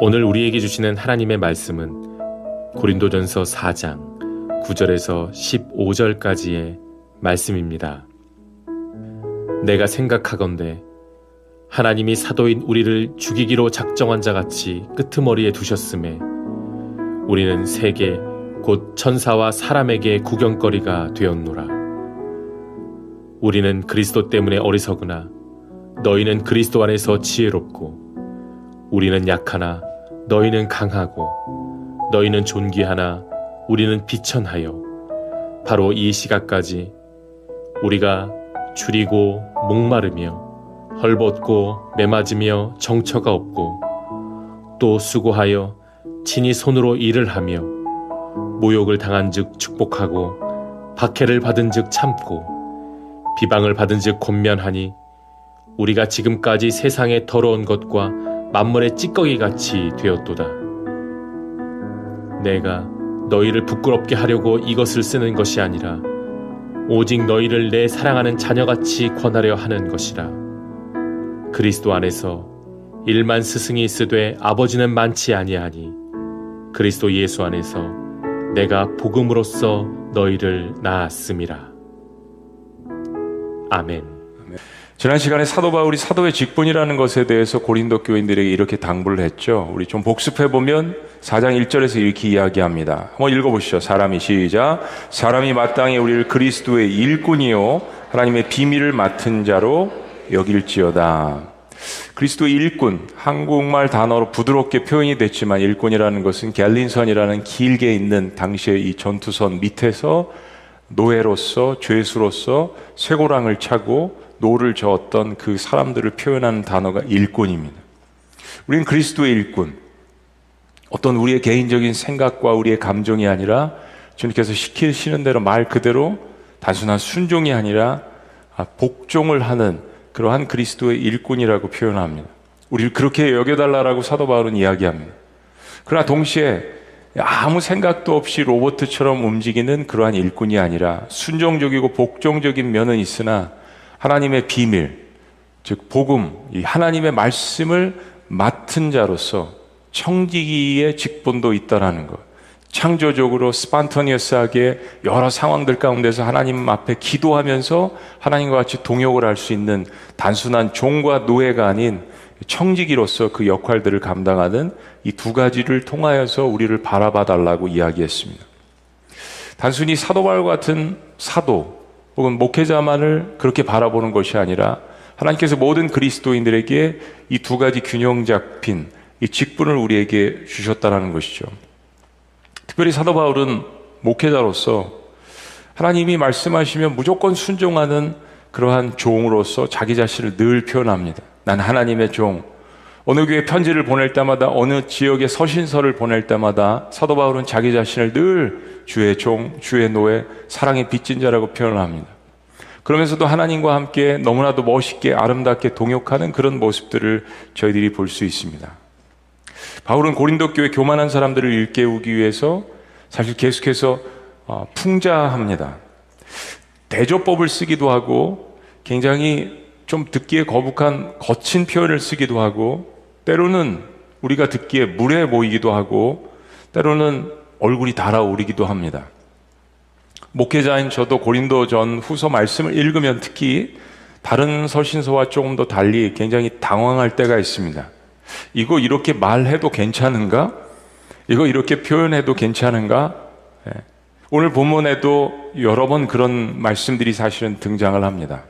오늘 우리에게 주시는 하나님의 말씀은 고린도전서 4장 9절에서 15절까지의 말씀입니다. 내가 생각하건대 하나님이 사도인 우리를 죽이기로 작정한 자 같이 끄트머리에 두셨음에 우리는 세계 곧 천사와 사람에게 구경거리가 되었노라. 우리는 그리스도 때문에 어리석으나 너희는 그리스도 안에서 지혜롭고 우리는 약하나 너희는 강하고 너희는 존귀하나 우리는 비천하여 바로 이 시각까지 우리가 줄이고 목마르며 헐벗고 매맞으며 정처가 없고 또 수고하여 친히 손으로 일을 하며 모욕을 당한 즉 축복하고 박해를 받은 즉 참고 비방을 받은 즉 곤면하니 우리가 지금까지 세상의 더러운 것과 만물의 찌꺼기 같이 되었도다. 내가 너희를 부끄럽게 하려고 이것을 쓰는 것이 아니라 오직 너희를 내 사랑하는 자녀같이 권하려 하는 것이라. 그리스도 안에서 일만 스승이 있으되 아버지는 많지 아니하니 그리스도 예수 안에서 내가 복음으로써 너희를 낳았음이라. 아멘. 지난 시간에 사도 바울이 사도의 직분이라는 것에 대해서 고린도 교인들에게 이렇게 당부를 했죠. 우리 좀 복습해 보면 4장 1절에서 이렇게 이야기합니다. 한번 읽어보시죠. 사람이 시작. 사람이 마땅히 우리를 그리스도의 일꾼이요 하나님의 비밀을 맡은 자로 여길지어다. 그리스도 일꾼 한국말 단어로 부드럽게 표현이 됐지만 일꾼이라는 것은 갤린선이라는 길게 있는 당시의 이 전투선 밑에서 노예로서 죄수로서 쇠고랑을 차고 노를 저었던 그 사람들을 표현하는 단어가 일꾼입니다. 우리는 그리스도의 일꾼. 어떤 우리의 개인적인 생각과 우리의 감정이 아니라 주님께서 시키시는 대로 말 그대로 단순한 순종이 아니라 복종을 하는 그러한 그리스도의 일꾼이라고 표현합니다. 우리를 그렇게 여겨달라라고 사도 바울은 이야기합니다. 그러나 동시에 아무 생각도 없이 로봇처럼 움직이는 그러한 일꾼이 아니라 순종적이고 복종적인 면은 있으나 하나님의 비밀, 즉 복음, 이 하나님의 말씀을 맡은 자로서 청지기의 직분도 있다라는 것. 창조적으로 스판터니어스하게 여러 상황들 가운데서 하나님 앞에 기도하면서 하나님과 같이 동역을 할 수 있는 단순한 종과 노예가 아닌 청지기로서 그 역할들을 감당하는 이 두 가지를 통하여서 우리를 바라봐 달라고 이야기했습니다. 단순히 사도발 같은 사도, 혹은 목회자만을 그렇게 바라보는 것이 아니라 하나님께서 모든 그리스도인들에게 이 두 가지 균형 잡힌 이 직분을 우리에게 주셨다는 것이죠. 특별히 사도 바울은 목회자로서 하나님이 말씀하시면 무조건 순종하는 그러한 종으로서 자기 자신을 늘 표현합니다. 난 하나님의 종. 어느 교회 편지를 보낼 때마다 어느 지역에 서신서를 보낼 때마다 사도 바울은 자기 자신을 늘 주의 종, 주의 노예, 사랑의 빚진 자라고 표현을 합니다. 그러면서도 하나님과 함께 너무나도 멋있게 아름답게 동역하는 그런 모습들을 저희들이 볼 수 있습니다. 바울은 고린도 교회 교만한 사람들을 일깨우기 위해서 사실 계속해서 어, 풍자합니다. 대조법을 쓰기도 하고 굉장히 좀 듣기에 거북한 거친 표현을 쓰기도 하고 때로는 우리가 듣기에 무례해 보이기도 하고 때로는 얼굴이 달아오르기도 합니다. 목회자인 저도 고린도 전 후서 말씀을 읽으면 특히 다른 서신서와 조금 더 달리 굉장히 당황할 때가 있습니다. 이거 이렇게 말해도 괜찮은가? 이거 이렇게 표현해도 괜찮은가? 네. 오늘 본문에도 여러 번 그런 말씀들이 사실은 등장을 합니다.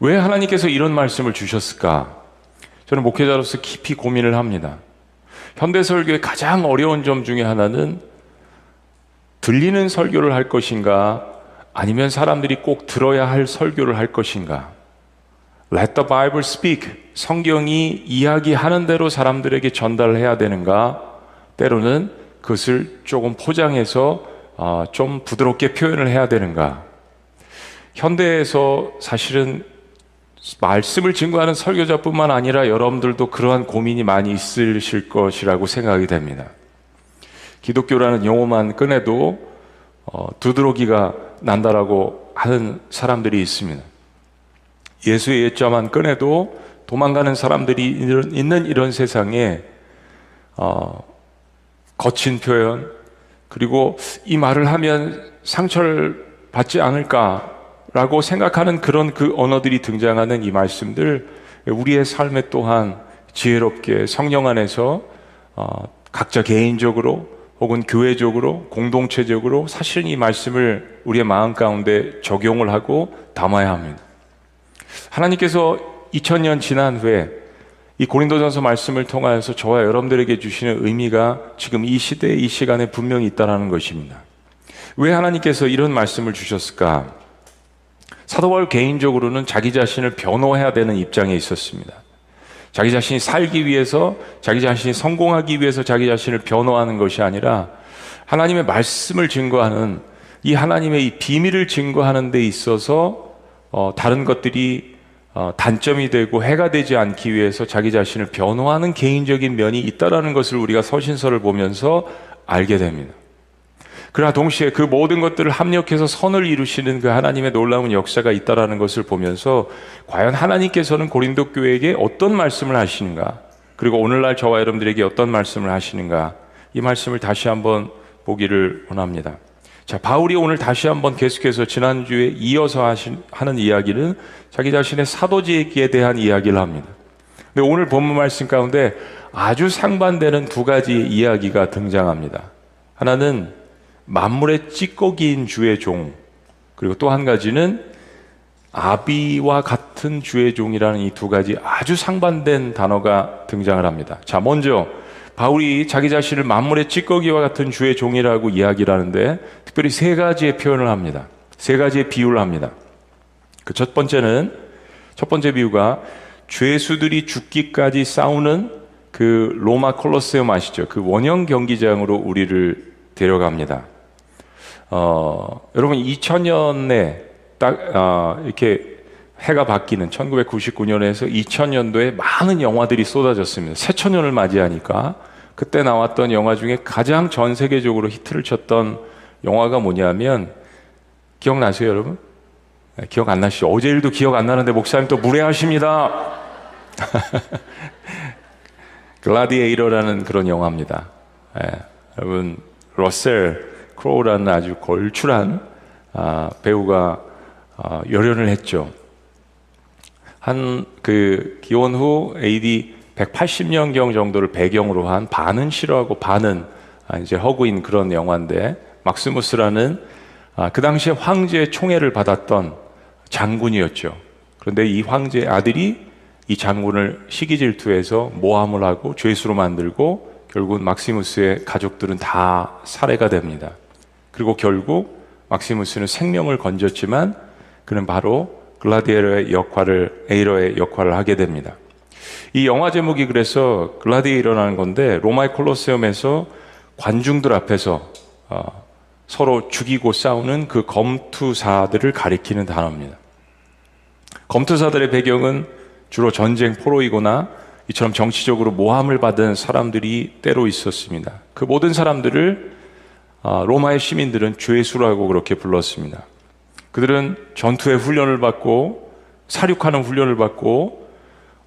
왜 하나님께서 이런 말씀을 주셨을까? 저는 목회자로서 깊이 고민을 합니다. 현대 설교의 가장 어려운 점 중에 하나는 들리는 설교를 할 것인가 아니면 사람들이 꼭 들어야 할 설교를 할 것인가. Let the Bible speak. 성경이 이야기하는 대로 사람들에게 전달해야 되는가? 때로는 그것을 조금 포장해서 어, 좀 부드럽게 표현을 해야 되는가? 현대에서 사실은 말씀을 증거하는 설교자뿐만 아니라 여러분들도 그러한 고민이 많이 있으실 것이라고 생각이 됩니다. 기독교라는 용어만 꺼내도 어, 두드러기가 난다라고 하는 사람들이 있습니다. 예수의 예자만 꺼내도 도망가는 사람들이 있는 이런 세상에 어, 거친 표현 그리고 이 말을 하면 상처를 받지 않을까 라고 생각하는 그런 그 언어들이 등장하는 이 말씀들 우리의 삶에 또한 지혜롭게 성령 안에서 어, 각자 개인적으로 혹은 교회적으로 공동체적으로 사실 이 말씀을 우리의 마음 가운데 적용을 하고 담아야 합니다. 하나님께서 2000년 지난 후에 이 고린도전서 말씀을 통하여서 저와 여러분들에게 주시는 의미가 지금 이 시대 이 시간에 분명히 있다라는 것입니다. 왜 하나님께서 이런 말씀을 주셨을까? 사도 바울 개인적으로는 자기 자신을 변호해야 되는 입장에 있었습니다. 자기 자신이 살기 위해서, 자기 자신이 성공하기 위해서 자기 자신을 변호하는 것이 아니라 하나님의 말씀을 증거하는 이 하나님의 이 비밀을 증거하는 데 있어서 어, 다른 것들이 어, 단점이 되고 해가 되지 않기 위해서 자기 자신을 변호하는 개인적인 면이 있다라는 것을 우리가 서신서를 보면서 알게 됩니다. 그러나 동시에 그 모든 것들을 합력해서 선을 이루시는 그 하나님의 놀라운 역사가 있다라는 것을 보면서 과연 하나님께서는 고린도 교회에게 어떤 말씀을 하시는가? 그리고 오늘날 저와 여러분들에게 어떤 말씀을 하시는가? 이 말씀을 다시 한번 보기를 원합니다. 자, 바울이 오늘 다시 한번 계속해서 지난주에 이어서 하신, 하는 이야기는 자기 자신의 사도직에 대한 이야기를 합니다. 근데 오늘 본문 말씀 가운데 아주 상반되는 두 가지 이야기가 등장합니다. 하나는 만물의 찌꺼기인 주의 종, 그리고 또 한 가지는 아비와 같은 주의 종이라는 이 두 가지 아주 상반된 단어가 등장을 합니다. 자, 먼저 바울이 자기 자신을 만물의 찌꺼기와 같은 주의 종이라고 이야기를 하는데 특별히 세 가지의 표현을 합니다. 세 가지의 비유를 합니다. 그 첫 번째는 첫 번째 비유가 죄수들이 죽기까지 싸우는 그 로마 콜로세움 아시죠? 그 원형 경기장으로 우리를 데려갑니다. 어, 여러분 2000년에 딱 어, 이렇게 해가 바뀌는 1999년에서 2000년도에 많은 영화들이 쏟아졌습니다. 새천년을 맞이하니까 그때 나왔던 영화 중에 가장 전 세계적으로 히트를 쳤던 영화가 뭐냐면 기억나세요, 여러분? 네, 기억 안 나시죠? 어제 일도 기억 안 나는데 목사님 또 무례하십니다. Gladiator라는 그런 영화입니다. 네, 여러분 러셀 크로우라는 아주 걸출한 아, 배우가 아, 열연을 했죠. 한 그 기원 후 AD 180년경 정도를 배경으로 한 반은 싫어하고 반은 아, 이제 허구인 그런 영화인데 막스무스라는 아, 그 당시에 황제의 총애를 받았던 장군이었죠. 그런데 이 황제의 아들이 이 장군을 시기 질투해서 모함을 하고 죄수로 만들고 결국 막시무스의 가족들은 다 살해가 됩니다. 그리고 결국 막시무스는 생명을 건졌지만 그는 바로 글라디에러의 역할을 에이러의 역할을 하게 됩니다. 이 영화 제목이 그래서 글라디에이러라는 건데 로마의 콜로세움에서 관중들 앞에서 어, 서로 죽이고 싸우는 그 검투사들을 가리키는 단어입니다. 검투사들의 배경은 주로 전쟁 포로이거나 이처럼 정치적으로 모함을 받은 사람들이 때로 있었습니다. 그 모든 사람들을 어, 로마의 시민들은 죄수라고 그렇게 불렀습니다. 그들은 전투의 훈련을 받고 사륙하는 훈련을 받고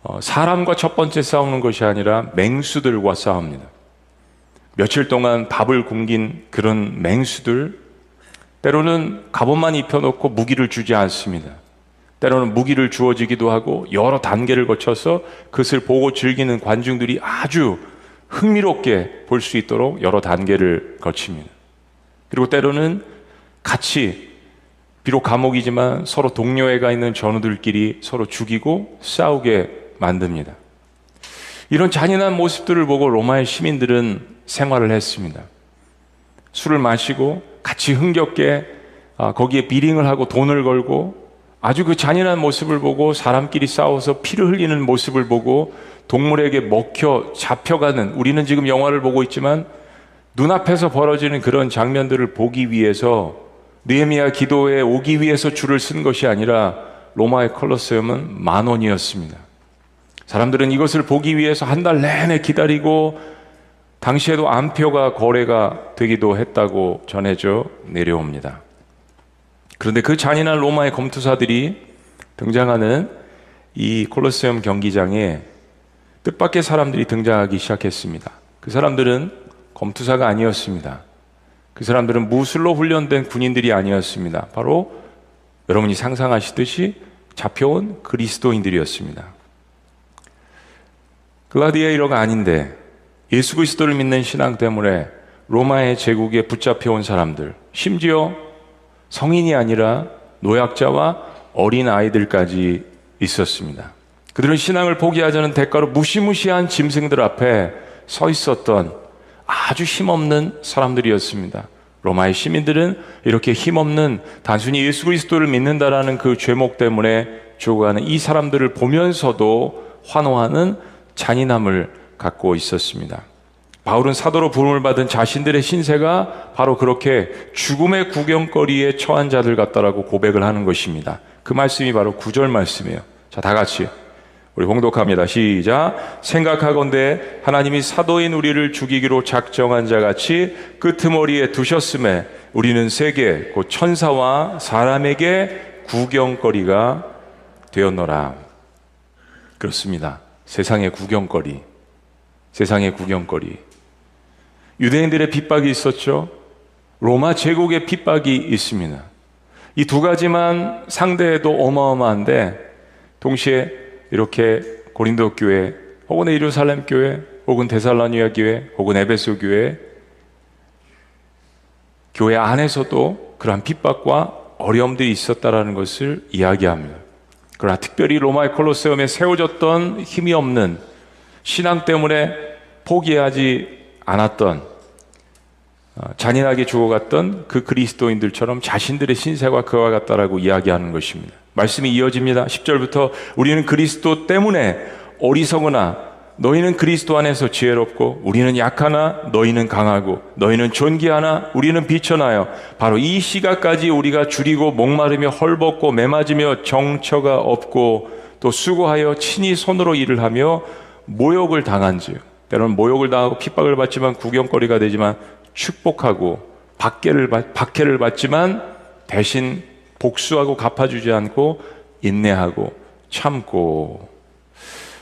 어, 사람과 첫 번째 싸우는 것이 아니라 맹수들과 싸웁니다. 며칠 동안 밥을 굶긴 그런 맹수들, 때로는 갑옷만 입혀놓고 무기를 주지 않습니다. 때로는 무기를 주어지기도 하고 여러 단계를 거쳐서 그것을 보고 즐기는 관중들이 아주 흥미롭게 볼 수 있도록 여러 단계를 거칩니다. 그리고 때로는 같이 비록 감옥이지만 서로 동료애가 있는 전우들끼리 서로 죽이고 싸우게 만듭니다. 이런 잔인한 모습들을 보고 로마의 시민들은 생활을 했습니다. 술을 마시고 같이 흥겹게 아, 거기에 비링을 하고 돈을 걸고 아주 그 잔인한 모습을 보고 사람끼리 싸워서 피를 흘리는 모습을 보고 동물에게 먹혀 잡혀가는 우리는 지금 영화를 보고 있지만 눈앞에서 벌어지는 그런 장면들을 보기 위해서 느헤미야 기도에 오기 위해서 줄을 쓴 것이 아니라 로마의 컬러세움은 만 원이었습니다. 사람들은 이것을 보기 위해서 한 달 내내 기다리고 당시에도 안표가 거래가 되기도 했다고 전해져 내려옵니다. 그런데 그 잔인한 로마의 검투사들이 등장하는 이 콜로세움 경기장에 뜻밖의 사람들이 등장하기 시작했습니다. 그 사람들은 검투사가 아니었습니다. 그 사람들은 무술로 훈련된 군인들이 아니었습니다. 바로 여러분이 상상하시듯이 잡혀온 그리스도인들이었습니다. 글라디에이러가 아닌데 예수 그리스도를 믿는 신앙 때문에 로마의 제국에 붙잡혀온 사람들, 심지어 성인이 아니라 노약자와 어린 아이들까지 있었습니다. 그들은 신앙을 포기하자는 대가로 무시무시한 짐승들 앞에 서 있었던 아주 힘없는 사람들이었습니다. 로마의 시민들은 이렇게 힘없는 단순히 예수 그리스도를 믿는다라는 그 죄목 때문에 죽어가는 이 사람들을 보면서도 환호하는 잔인함을 갖고 있었습니다. 바울은 사도로 부름을 받은 자신들의 신세가 바로 그렇게 죽음의 구경거리에 처한 자들 같다라고 고백을 하는 것입니다. 그 말씀이 바로 구절 말씀이에요. 자, 다 같이 우리 봉독합니다. 시작. 생각하건대 하나님이 사도인 우리를 죽이기로 작정한 자 같이 끄트머리에 두셨음에 우리는 세계 곧 천사와 사람에게 구경거리가 되었노라. 그렇습니다. 세상의 구경거리. 세상의 구경거리. 유대인들의 핍박이 있었죠. 로마 제국의 핍박이 있습니다. 이 두 가지만 상대해도 어마어마한데 동시에 이렇게 고린도 교회 혹은 예루살렘 교회 혹은 데살로니아 교회 혹은 에베소 교회 교회 안에서도 그러한 핍박과 어려움들이 있었다라는 것을 이야기합니다. 그러나 특별히 로마의 콜로세움에 세워졌던 힘이 없는 신앙 때문에 포기하지 않았던 어, 잔인하게 죽어갔던 그 그리스도인들처럼 자신들의 신세가 그와 같다라고 이야기하는 것입니다. 말씀이 이어집니다. 10절부터 우리는 그리스도 때문에 어리석으나 너희는 그리스도 안에서 지혜롭고 우리는 약하나 너희는 강하고 너희는 존귀하나 우리는 비천하여 바로 이 시각까지 우리가 줄이고 목마르며 헐벗고 매맞으며 정처가 없고 또 수고하여 친히 손으로 일을 하며 모욕을 당한즉 때로는 모욕을 당하고 핍박을 받지만 구경거리가 되지만 축복하고 박해를, 박해를 받지만 대신 복수하고 갚아주지 않고 인내하고 참고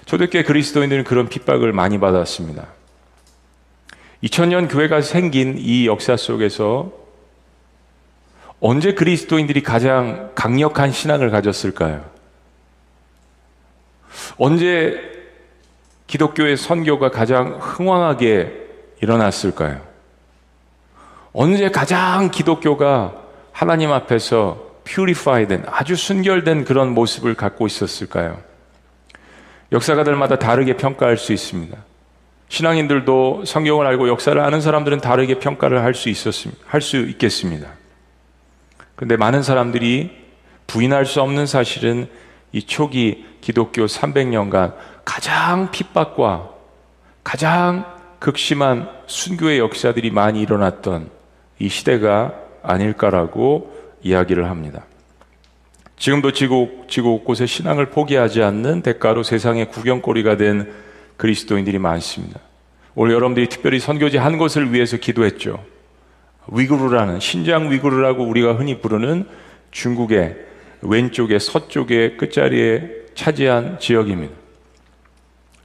초대교회 그리스도인들은 그런 핍박을 많이 받았습니다. 2000년 교회가 생긴 이 역사 속에서 언제 그리스도인들이 가장 강력한 신앙을 가졌을까요? 언제 기독교의 선교가 가장 흥왕하게 일어났을까요? 언제 가장 기독교가 하나님 앞에서 퓨리파이된 아주 순결된 그런 모습을 갖고 있었을까요? 역사가들마다 다르게 평가할 수 있습니다. 신앙인들도 성경을 알고 역사를 아는 사람들은 다르게 평가를 할 수 있었습니다. 할수 있겠습니다. 근데 많은 사람들이 부인할 수 없는 사실은 이 초기 기독교 300년간 가장 핍박과 가장 극심한 순교의 역사들이 많이 일어났던 이 시대가 아닐까라고 이야기를 합니다. 지금도 지구, 지구 곳곳에 신앙을 포기하지 않는 대가로 세상의 구경거리가 된 그리스도인들이 많습니다. 오늘 여러분들이 특별히 선교지 한 곳을 위해서 기도했죠. 위구르라는 신장 위구르라고 우리가 흔히 부르는 중국의 왼쪽에 서쪽의 끝자리에 차지한 지역입니다.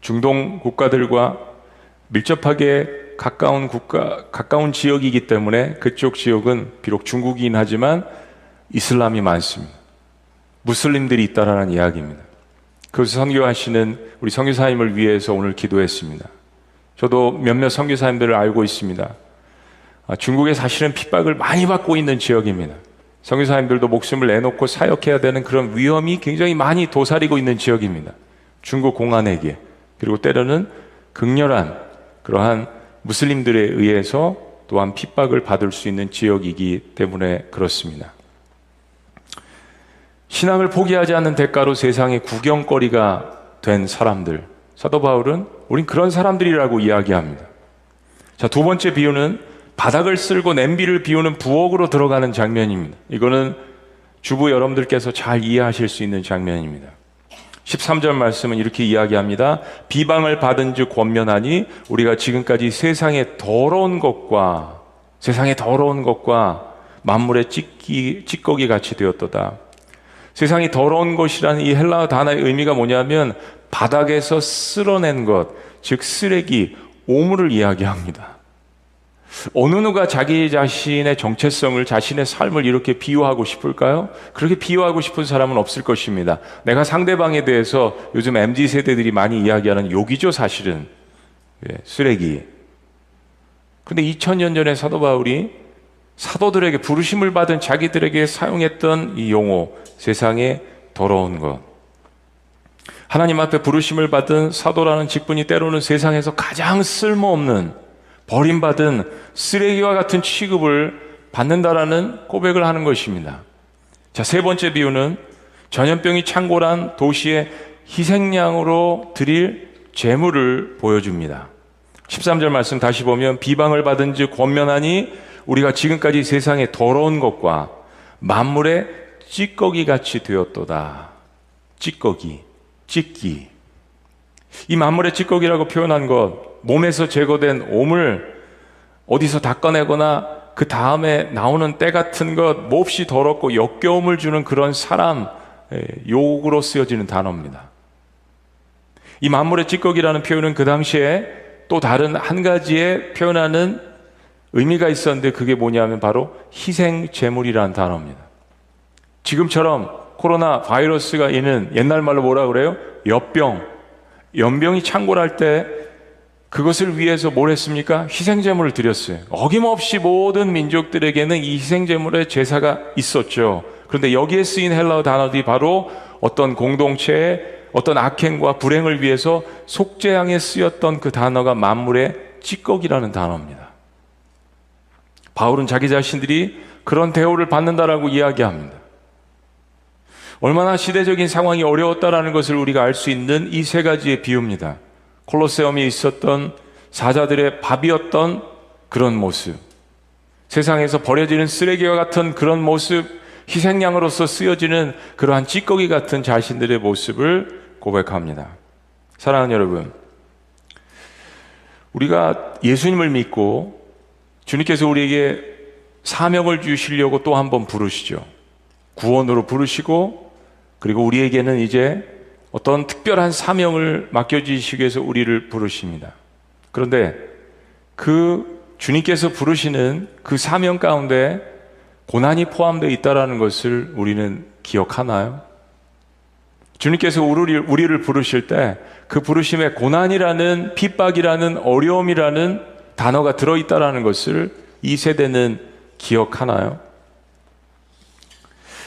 중동 국가들과 밀접하게 가까운 국가, 가까운 지역이기 때문에 그쪽 지역은 비록 중국이긴 하지만 이슬람이 많습니다. 무슬림들이 있다라는 이야기입니다. 그것을 선교하시는 우리 선교사님을 위해서 오늘 기도했습니다. 저도 몇몇 선교사님들을 알고 있습니다. 아, 중국에 사실은 핍박을 많이 받고 있는 지역입니다. 선교사님들도 목숨을 내놓고 사역해야 되는 그런 위험이 굉장히 많이 도사리고 있는 지역입니다. 중국 공안에게 그리고 때로는 극렬한 그러한 무슬림들에 의해서 또한 핍박을 받을 수 있는 지역이기 때문에 그렇습니다. 신앙을 포기하지 않는 대가로 세상의 구경거리가 된 사람들. 사도 바울은 우린 그런 사람들이라고 이야기합니다. 자, 두 번째 비유는 바닥을 쓸고 냄비를 비우는 부엌으로 들어가는 장면입니다. 이거는 주부 여러분들께서 잘 이해하실 수 있는 장면입니다. 13절 말씀은 이렇게 이야기합니다. 비방을 받은 즉 권면하니 우리가 지금까지 세상의 더러운 것과 세상의 더러운 것과 만물의 찢기, 찌꺼기 같이 되었도다. 세상이 더러운 것이라는 이 헬라어 단어의 의미가 뭐냐면 바닥에서 쓸어낸 것, 즉 쓰레기, 오물을 이야기합니다. 어느 누가 자기 자신의 정체성을, 자신의 삶을 이렇게 비유하고 싶을까요? 그렇게 비유하고 싶은 사람은 없을 것입니다. 내가 상대방에 대해서 요즘 MZ 세대들이 많이 이야기하는 욕이죠, 사실은. 예, 쓰레기. 근데 2000년 전에 사도 바울이 사도들에게 부르심을 받은 자기들에게 사용했던 이 용어, 세상에 더러운 것. 하나님 앞에 부르심을 받은 사도라는 직분이 때로는 세상에서 가장 쓸모없는 버림받은 쓰레기와 같은 취급을 받는다라는 고백을 하는 것입니다. 자, 세 번째 비유는 전염병이 창궐한 도시의 희생양으로 드릴 재물을 보여줍니다. 13절 말씀 다시 보면 비방을 받은 즉 권면하니 우리가 지금까지 세상에 더러운 것과 만물의 찌꺼기 같이 되었도다. 찌꺼기, 찌끼. 이 만물의 찌꺼기라고 표현한 것, 몸에서 제거된 오물 어디서 닦아내거나 그 다음에 나오는 때 같은 것 몹시 더럽고 역겨움을 주는 그런 사람 욕으로 쓰여지는 단어입니다. 이 만물의 찌꺼기라는 표현은 그 당시에 또 다른 한 가지의 표현하는 의미가 있었는데 그게 뭐냐면 바로 희생 제물이라는 단어입니다. 지금처럼 코로나 바이러스가 있는 옛날 말로 뭐라 그래요? 엽병, 연병이 창궐할 때 그것을 위해서 뭘 했습니까? 희생제물을 드렸어요. 어김없이 모든 민족들에게는 이 희생제물의 제사가 있었죠. 그런데 여기에 쓰인 헬라어 단어들이 바로 어떤 공동체의 어떤 악행과 불행을 위해서 속죄양에 쓰였던 그 단어가 만물의 찌꺼기라는 단어입니다. 바울은 자기 자신들이 그런 대우를 받는다라고 이야기합니다. 얼마나 시대적인 상황이 어려웠다라는 것을 우리가 알 수 있는 이 세 가지의 비유입니다. 콜로세움이 있었던 사자들의 밥이었던 그런 모습. 세상에서 버려지는 쓰레기와 같은 그런 모습, 희생양으로서 쓰여지는 그러한 찌꺼기 같은 자신들의 모습을 고백합니다. 사랑하는 여러분, 우리가 예수님을 믿고 주님께서 우리에게 사명을 주시려고 또 한 번 부르시죠. 구원으로 부르시고 그리고 우리에게는 이제 어떤 특별한 사명을 맡겨주시기 위해서 우리를 부르십니다. 그런데 그 주님께서 부르시는 그 사명 가운데 고난이 포함되어 있다는 것을 우리는 기억하나요? 주님께서 우리를, 우리를 부르실 때 그 부르심에 고난이라는 핍박이라는 어려움이라는 단어가 들어있다는 것을 이 세대는 기억하나요?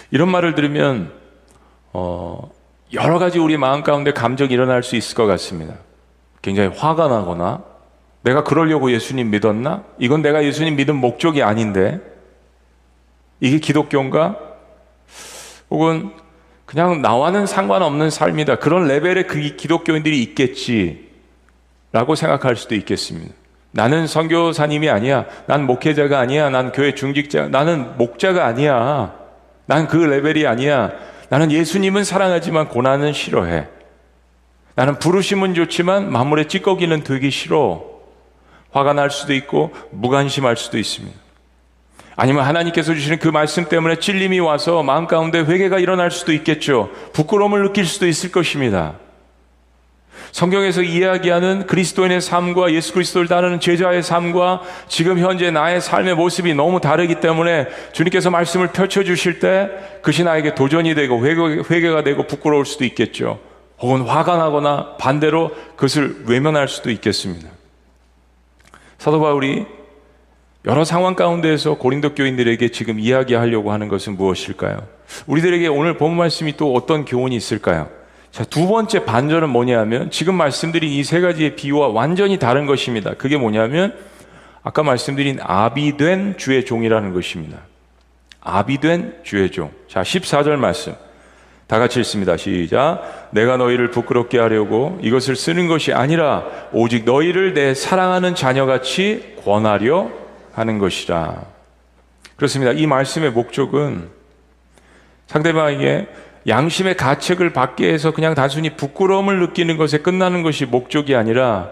이런 말을 들으면 어, 여러 가지 우리 마음 가운데 감정이 일어날 수 있을 것 같습니다. 굉장히 화가 나거나 내가 그러려고 예수님 믿었나? 이건 내가 예수님 믿은 목적이 아닌데 이게 기독교인가? 혹은 그냥 나와는 상관없는 삶이다. 그런 레벨의 그 기독교인들이 있겠지. 라고 생각할 수도 있겠습니다. 나는 선교사님이 아니야. 난 목회자가 아니야. 난 교회 중직자. 나는 목자가 아니야. 난 그 레벨이 아니야. 나는 예수님은 사랑하지만 고난은 싫어해. 나는 부르심은 좋지만 만물의 찌꺼기는 되기 싫어. 화가 날 수도 있고 무관심할 수도 있습니다. 아니면 하나님께서 주시는 그 말씀 때문에 찔림이 와서 마음 가운데 회개가 일어날 수도 있겠죠. 부끄러움을 느낄 수도 있을 것입니다. 성경에서 이야기하는 그리스도인의 삶과 예수 그리스도를 따르는 제자의 삶과 지금 현재 나의 삶의 모습이 너무 다르기 때문에 주님께서 말씀을 펼쳐주실 때 그것이 나에게 도전이 되고 회개, 가 되고 부끄러울 수도 있겠죠. 혹은 화가 나거나 반대로 그것을 외면할 수도 있겠습니다. 사도 바울이 여러 상황 가운데에서 고린도 교인들에게 지금 이야기하려고 하는 것은 무엇일까요? 우리들에게 오늘 본 말씀이 또 어떤 교훈이 있을까요? 자, 두 번째 반전은 뭐냐면 지금 말씀드린 이 세 가지의 비유와 완전히 다른 것입니다. 그게 뭐냐면 아까 말씀드린 아비된 주의 종이라는 것입니다. 아비된 주의 종. 자, 14절 말씀. 다 같이 읽습니다. 시작. 내가 너희를 부끄럽게 하려고 이것을 쓰는 것이 아니라 오직 너희를 내 사랑하는 자녀같이 권하려 하는 것이라. 그렇습니다. 이 말씀의 목적은 상대방에게 양심의 가책을 받게 해서 그냥 단순히 부끄러움을 느끼는 것에 끝나는 것이 목적이 아니라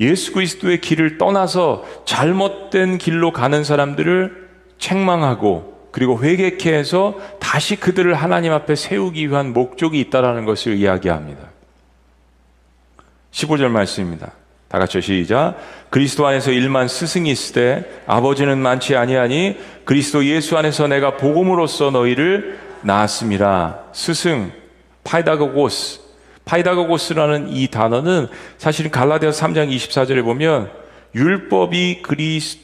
예수 그리스도의 길을 떠나서 잘못된 길로 가는 사람들을 책망하고 그리고 회개케 해서 다시 그들을 하나님 앞에 세우기 위한 목적이 있다라는 것을 이야기합니다. 15절 말씀입니다. 다 같이 시작. 그리스도 안에서 일만 스승이 있으되 아버지는 많지 아니하니 그리스도 예수 안에서 내가 복음으로써 너희를 낳았음이라. 스승 παιδαγωγός παιδαγωγός라는 이 단어는 사실은 갈라디아서 3장 24절에 보면 율법이 그리스도인을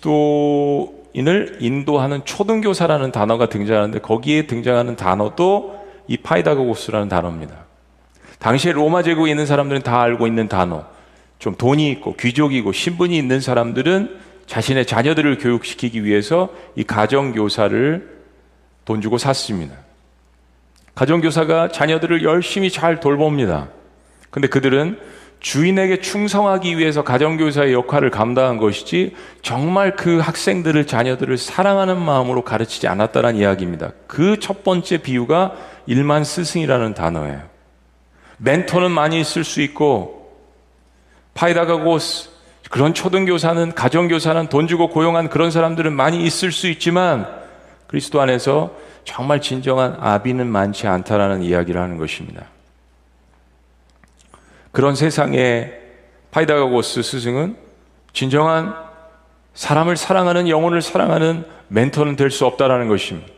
인도하는 초등교사라는 단어가 등장하는데 거기에 등장하는 단어도 이 파이다고고스라는 단어입니다. 당시에 로마 제국에 있는 사람들은 다 알고 있는 단어. 좀 돈이 있고 귀족이고 신분이 있는 사람들은 자신의 자녀들을 교육시키기 위해서 이 가정교사를 돈 주고 샀습니다. 가정교사가 자녀들을 열심히 잘 돌봅니다. 근데 그들은 주인에게 충성하기 위해서 가정교사의 역할을 감당한 것이지 정말 그 학생들을 자녀들을 사랑하는 마음으로 가르치지 않았다는 이야기입니다. 그 첫 번째 비유가 일만 스승이라는 단어예요. 멘토는 많이 있을 수 있고 파이다가고 그런 초등교사는 가정교사는 돈 주고 고용한 그런 사람들은 많이 있을 수 있지만 그리스도 안에서 정말 진정한 아비는 많지 않다라는 이야기를 하는 것입니다. 그런 세상에 파이다가고스 스승은 진정한 사람을 사랑하는 영혼을 사랑하는 멘토는 될 수 없다라는 것입니다.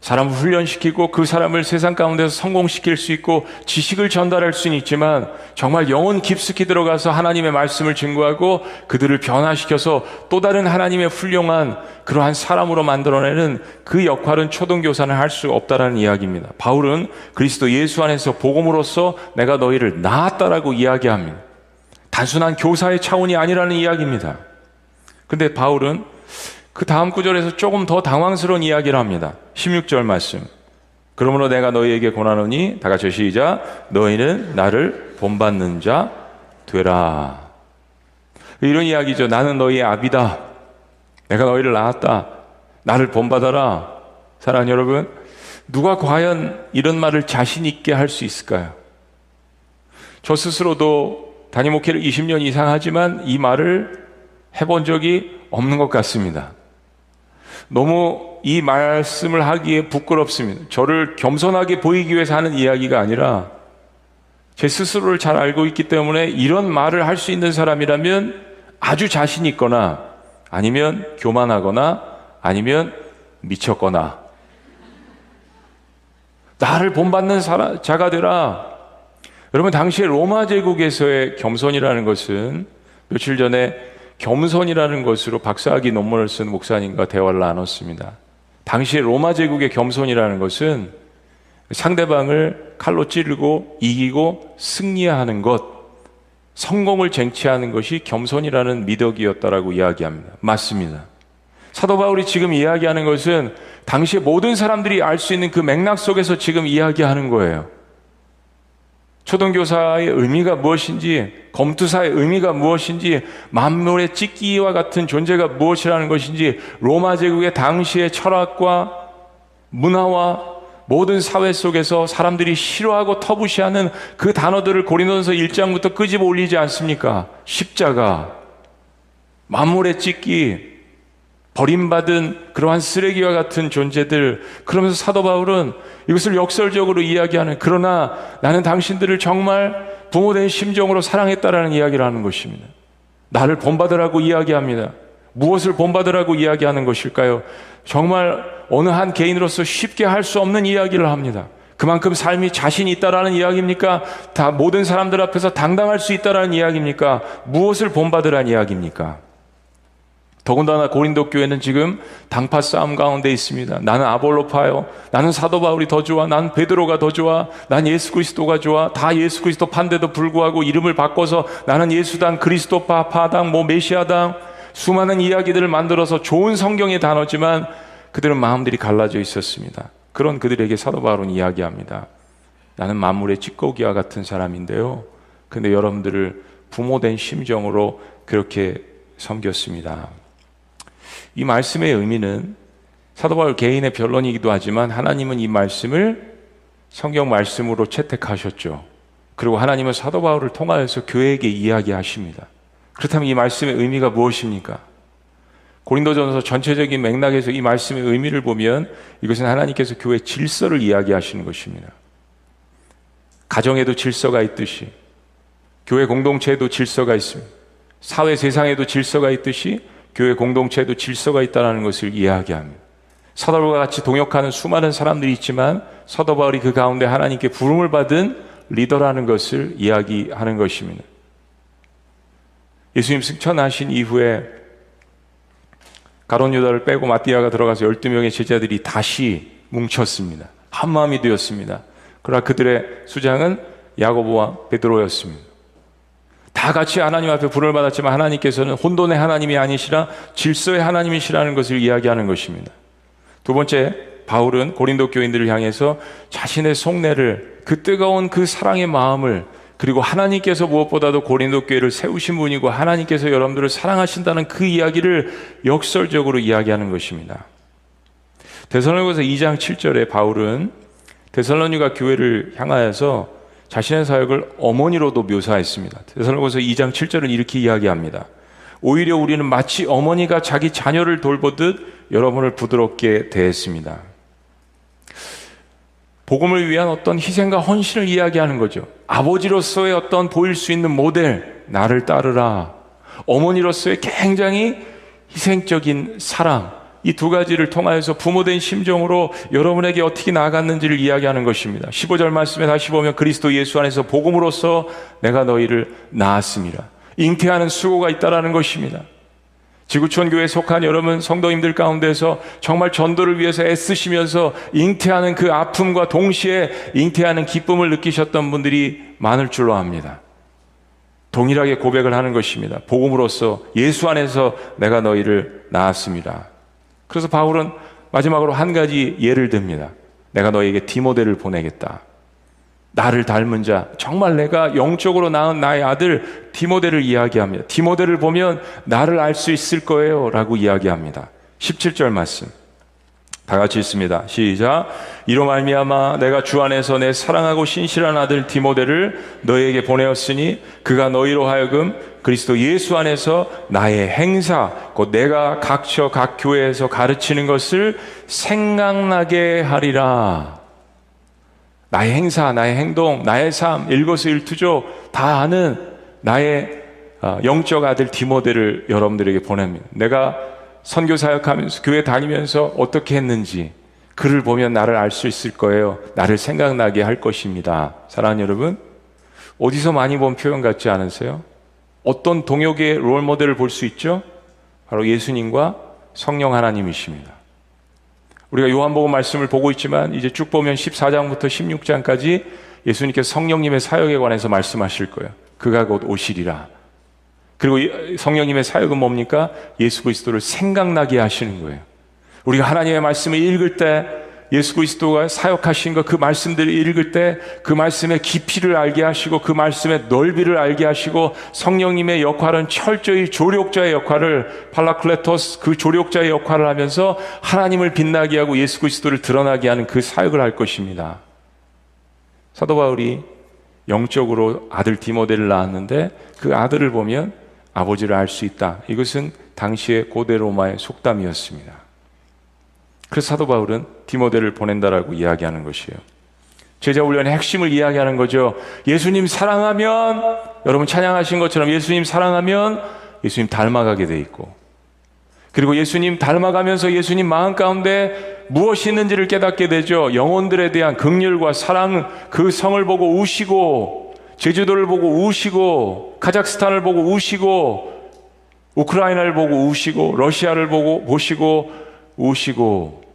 사람을 훈련시키고 그 사람을 세상 가운데서 성공시킬 수 있고 지식을 전달할 수는 있지만 정말 영혼 깊숙이 들어가서 하나님의 말씀을 증거하고 그들을 변화시켜서 또 다른 하나님의 훌륭한 그러한 사람으로 만들어내는 그 역할은 초등교사는 할 수 없다라는 이야기입니다. 바울은 그리스도 예수 안에서 복음으로써 내가 너희를 낳았다라고 이야기합니다. 단순한 교사의 차원이 아니라는 이야기입니다. 근데 바울은 그 다음 구절에서 조금 더 당황스러운 이야기를 합니다. 16절 말씀. 그러므로 내가 너희에게 권하노니 다 같이 시작. 너희는 나를 본받는 자 되라. 이런 이야기죠. 나는 너희의 아비다. 내가 너희를 낳았다. 나를 본받아라. 사랑하는 여러분, 누가 과연 이런 말을 자신 있게 할 수 있을까요? 저 스스로도 담임 목회를 20년 이상 하지만 이 말을 해본 적이 없는 것 같습니다. 너무 이 말씀을 하기에 부끄럽습니다. 저를 겸손하게 보이기 위해서 하는 이야기가 아니라 제 스스로를 잘 알고 있기 때문에 이런 말을 할 수 있는 사람이라면 아주 자신 있거나 아니면 교만하거나 아니면 미쳤거나 나를 본받는 사람, 자가 되라. 여러분, 당시에 로마 제국에서의 겸손이라는 것은 며칠 전에 겸손이라는 것으로 박사학위 논문을 쓴 목사님과 대화를 나눴습니다. 당시에 로마 제국의 겸손이라는 것은 상대방을 칼로 찌르고 이기고 승리하는 것, 성공을 쟁취하는 것이 겸손이라는 미덕이었다라고 이야기합니다. 맞습니다. 사도 바울이 지금 이야기하는 것은 당시에 모든 사람들이 알 수 있는 그 맥락 속에서 지금 이야기하는 거예요. 초등교사의 의미가 무엇인지, 검투사의 의미가 무엇인지, 만물의 찍기와 같은 존재가 무엇이라는 것인지, 로마 제국의 당시의 철학과 문화와 모든 사회 속에서 사람들이 싫어하고 터부시하는 그 단어들을 고린도서 1장부터 끄집어 올리지 않습니까? 십자가, 만물의 찍기, 버림받은 그러한 쓰레기와 같은 존재들 그러면서 사도 바울은 이것을 역설적으로 이야기하는 그러나 나는 당신들을 정말 부모된 심정으로 사랑했다라는 이야기를 하는 것입니다. 나를 본받으라고 이야기합니다. 무엇을 본받으라고 이야기하는 것일까요? 정말 어느 한 개인으로서 쉽게 할 수 없는 이야기를 합니다. 그만큼 삶이 자신 있다라는 이야기입니까? 다 모든 사람들 앞에서 당당할 수 있다라는 이야기입니까? 무엇을 본받으라는 이야기입니까? 더군다나 고린도 교회는 지금 당파 싸움 가운데 있습니다. 나는 아볼로파요. 나는 사도 바울이 더 좋아. 나는 베드로가 더 좋아. 난 예수 그리스도가 좋아. 다 예수 그리스도 판데도 불구하고 이름을 바꿔서 나는 예수당, 그리스도파, 파당, 뭐 메시아당 수많은 이야기들을 만들어서 좋은 성경의 단어지만 그들은 마음들이 갈라져 있었습니다. 그런 그들에게 사도 바울은 이야기합니다. 나는 만물의 찌꺼기와 같은 사람인데요. 근데 여러분들을 부모된 심정으로 그렇게 섬겼습니다. 이 말씀의 의미는 사도 바울 개인의 변론이기도 하지만 하나님은 이 말씀을 성경 말씀으로 채택하셨죠. 그리고 하나님은 사도 바울을 통하여서 교회에게 이야기하십니다. 그렇다면 이 말씀의 의미가 무엇입니까? 고린도전서 전체적인 맥락에서 이 말씀의 의미를 보면 이것은 하나님께서 교회 질서를 이야기하시는 것입니다. 가정에도 질서가 있듯이 교회 공동체에도 질서가 있습니다. 사회 세상에도 질서가 있듯이 교회 공동체에도 질서가 있다는 것을 이야기합니다. 사도바울과 같이 동역하는 수많은 사람들이 있지만 사도바울이 그 가운데 하나님께 부름을 받은 리더라는 것을 이야기하는 것입니다. 예수님 승천하신 이후에 가론 유다를 빼고 마띠아가 들어가서 12명의 제자들이 다시 뭉쳤습니다. 한 마음이 되었습니다. 그러나 그들의 수장은 야고보와 베드로였습니다. 다 같이 하나님 앞에 불을 받았지만 하나님께서는 혼돈의 하나님이 아니시라 질서의 하나님이시라는 것을 이야기하는 것입니다. 두 번째, 바울은 고린도 교인들을 향해서 자신의 속내를 그 뜨거운 그 사랑의 마음을 그리고 하나님께서 무엇보다도 고린도 교회를 세우신 분이고 하나님께서 여러분들을 사랑하신다는 그 이야기를 역설적으로 이야기하는 것입니다. 대선로니가서 2장 7절에 바울은 대선로니가 교회를 향하여서 자신의 사역을 어머니로도 묘사했습니다. 대선로니가서 2장 7절은 이렇게 이야기합니다. 오히려 우리는 마치 어머니가 자기 자녀를 돌보듯 여러분을 부드럽게 대했습니다. 복음을 위한 어떤 희생과 헌신을 이야기하는 거죠. 아버지로서의 어떤 보일 수 있는 모델, 나를 따르라. 어머니로서의 굉장히 희생적인 사랑, 이 두 가지를 통하여서 부모된 심정으로 여러분에게 어떻게 나아갔는지를 이야기하는 것입니다. 15절 말씀에 다시 보면 그리스도 예수 안에서 복음으로서 내가 너희를 낳았습니다. 잉태하는 수고가 있다라는 것입니다. 지구촌 교회에 속한 여러분 성도님들 가운데서 정말 전도를 위해서 애쓰시면서 잉태하는 그 아픔과 동시에 잉태하는 기쁨을 느끼셨던 분들이 많을 줄로 압니다. 동일하게 고백을 하는 것입니다. 복음으로써 예수 안에서 내가 너희를 낳았습니다. 그래서 바울은 마지막으로 한 가지 예를 듭니다. 내가 너에게 디모델을 보내겠다. 나를 닮은 자, 정말 내가 영적으로 낳은 나의 아들 디모데를 이야기합니다. 디모데를 보면 나를 알 수 있을 거예요. 라고 이야기합니다. 17절 말씀. 다 같이 있습니다. 시작. 이로 말미암아 내가 주 안에서 내 사랑하고 신실한 아들 디모데를 너희에게 보내었으니 그가 너희로 하여금 그리스도 예수 안에서 나의 행사 곧 내가 각처 각 교회에서 가르치는 것을 생각나게 하리라. 나의 행사, 나의 행동, 나의 삶, 일거수일투조 다 아는 나의 어, 영적 아들 디모데를 여러분들에게 보냅니다. 내가 선교 사역하면서 교회 다니면서 어떻게 했는지 그를 보면 나를 알 수 있을 거예요. 나를 생각나게 할 것입니다. 사랑하는 여러분, 어디서 많이 본 표현 같지 않으세요? 어떤 동역의 롤 모델을 볼 수 있죠? 바로 예수님과 성령 하나님이십니다. 우리가 요한복음 말씀을 보고 있지만 이제 쭉 보면 14장부터 16장까지 예수님께서 성령님의 사역에 관해서 말씀하실 거예요. 그가 곧 오시리라. 그리고 성령님의 사역은 뭡니까? 예수 그리스도를 생각나게 하시는 거예요. 우리가 하나님의 말씀을 읽을 때 예수 그리스도가 사역하신 것 그 말씀들을 읽을 때 그 말씀의 깊이를 알게 하시고 그 말씀의 넓이를 알게 하시고 성령님의 역할은 철저히 조력자의 역할을 팔라클레토스 그 조력자의 역할을 하면서 하나님을 빛나게 하고 예수 그리스도를 드러나게 하는 그 사역을 할 것입니다. 사도 바울이 영적으로 아들 디모데를 낳았는데 그 아들을 보면 아버지를 알 수 있다. 이것은 당시의 고대 로마의 속담이었습니다. 그래서 사도 바울은 디모데를 보낸다라고 이야기하는 것이에요. 제자 훈련의 핵심을 이야기하는 거죠. 예수님 사랑하면 여러분 찬양하신 것처럼 예수님 사랑하면 예수님 닮아가게 돼 있고 그리고 예수님 닮아가면서 예수님 마음 가운데 무엇이 있는지를 깨닫게 되죠. 영혼들에 대한 극렬과 사랑 그 성을 보고 우시고 제주도를 보고 우시고 카자흐스탄을 보고 우시고 우크라이나를 보고 우시고 러시아를 보고 보시고 우시고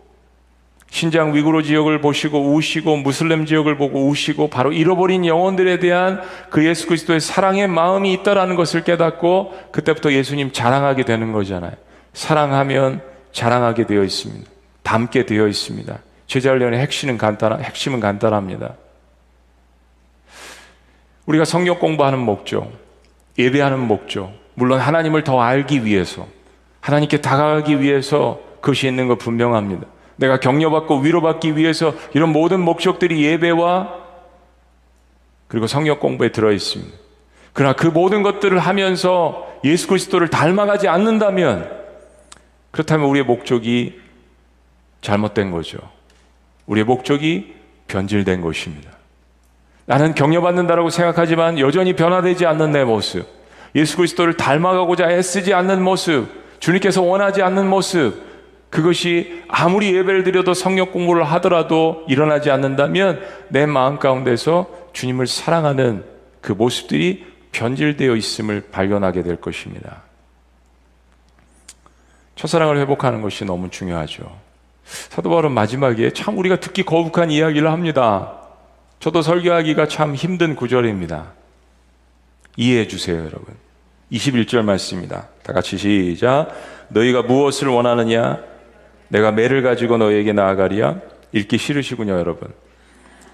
신장 위구르 지역을 보시고 우시고 무슬림 지역을 보고 우시고 바로 잃어버린 영혼들에 대한 그 예수 그리스도의 사랑의 마음이 있다라는 것을 깨닫고 그때부터 예수님 자랑하게 되는 거잖아요. 사랑하면 자랑하게 되어 있습니다. 담게 되어 있습니다. 제자훈련의 핵심은 간단 핵심은 간단합니다. 우리가 성경 공부하는 목적, 예배하는 목적, 물론 하나님을 더 알기 위해서, 하나님께 다가가기 위해서 그것이 있는 거 분명합니다. 내가 격려받고 위로받기 위해서 이런 모든 목적들이 예배와 그리고 성역 공부에 들어 있습니다. 그러나 그 모든 것들을 하면서 예수 그리스도를 닮아가지 않는다면 그렇다면 우리의 목적이 잘못된 거죠. 우리의 목적이 변질된 것입니다. 나는 격려받는다라고 생각하지만 여전히 변화되지 않는 내 모습, 예수 그리스도를 닮아가고자 애쓰지 않는 모습, 주님께서 원하지 않는 모습, 그것이 아무리 예배를 드려도 성역 공부를 하더라도 일어나지 않는다면 내 마음 가운데서 주님을 사랑하는 그 모습들이 변질되어 있음을 발견하게 될 것입니다. 첫사랑을 회복하는 것이 너무 중요하죠. 사도 바울은 마지막에 참 우리가 듣기 거북한 이야기를 합니다. 저도 설교하기가 참 힘든 구절입니다. 이해해 주세요, 여러분. 21절 말씀입니다. 다 같이 시작. 너희가 무엇을 원하느냐? 내가 매를 가지고 너희에게 나아가리야? 읽기 싫으시군요, 여러분.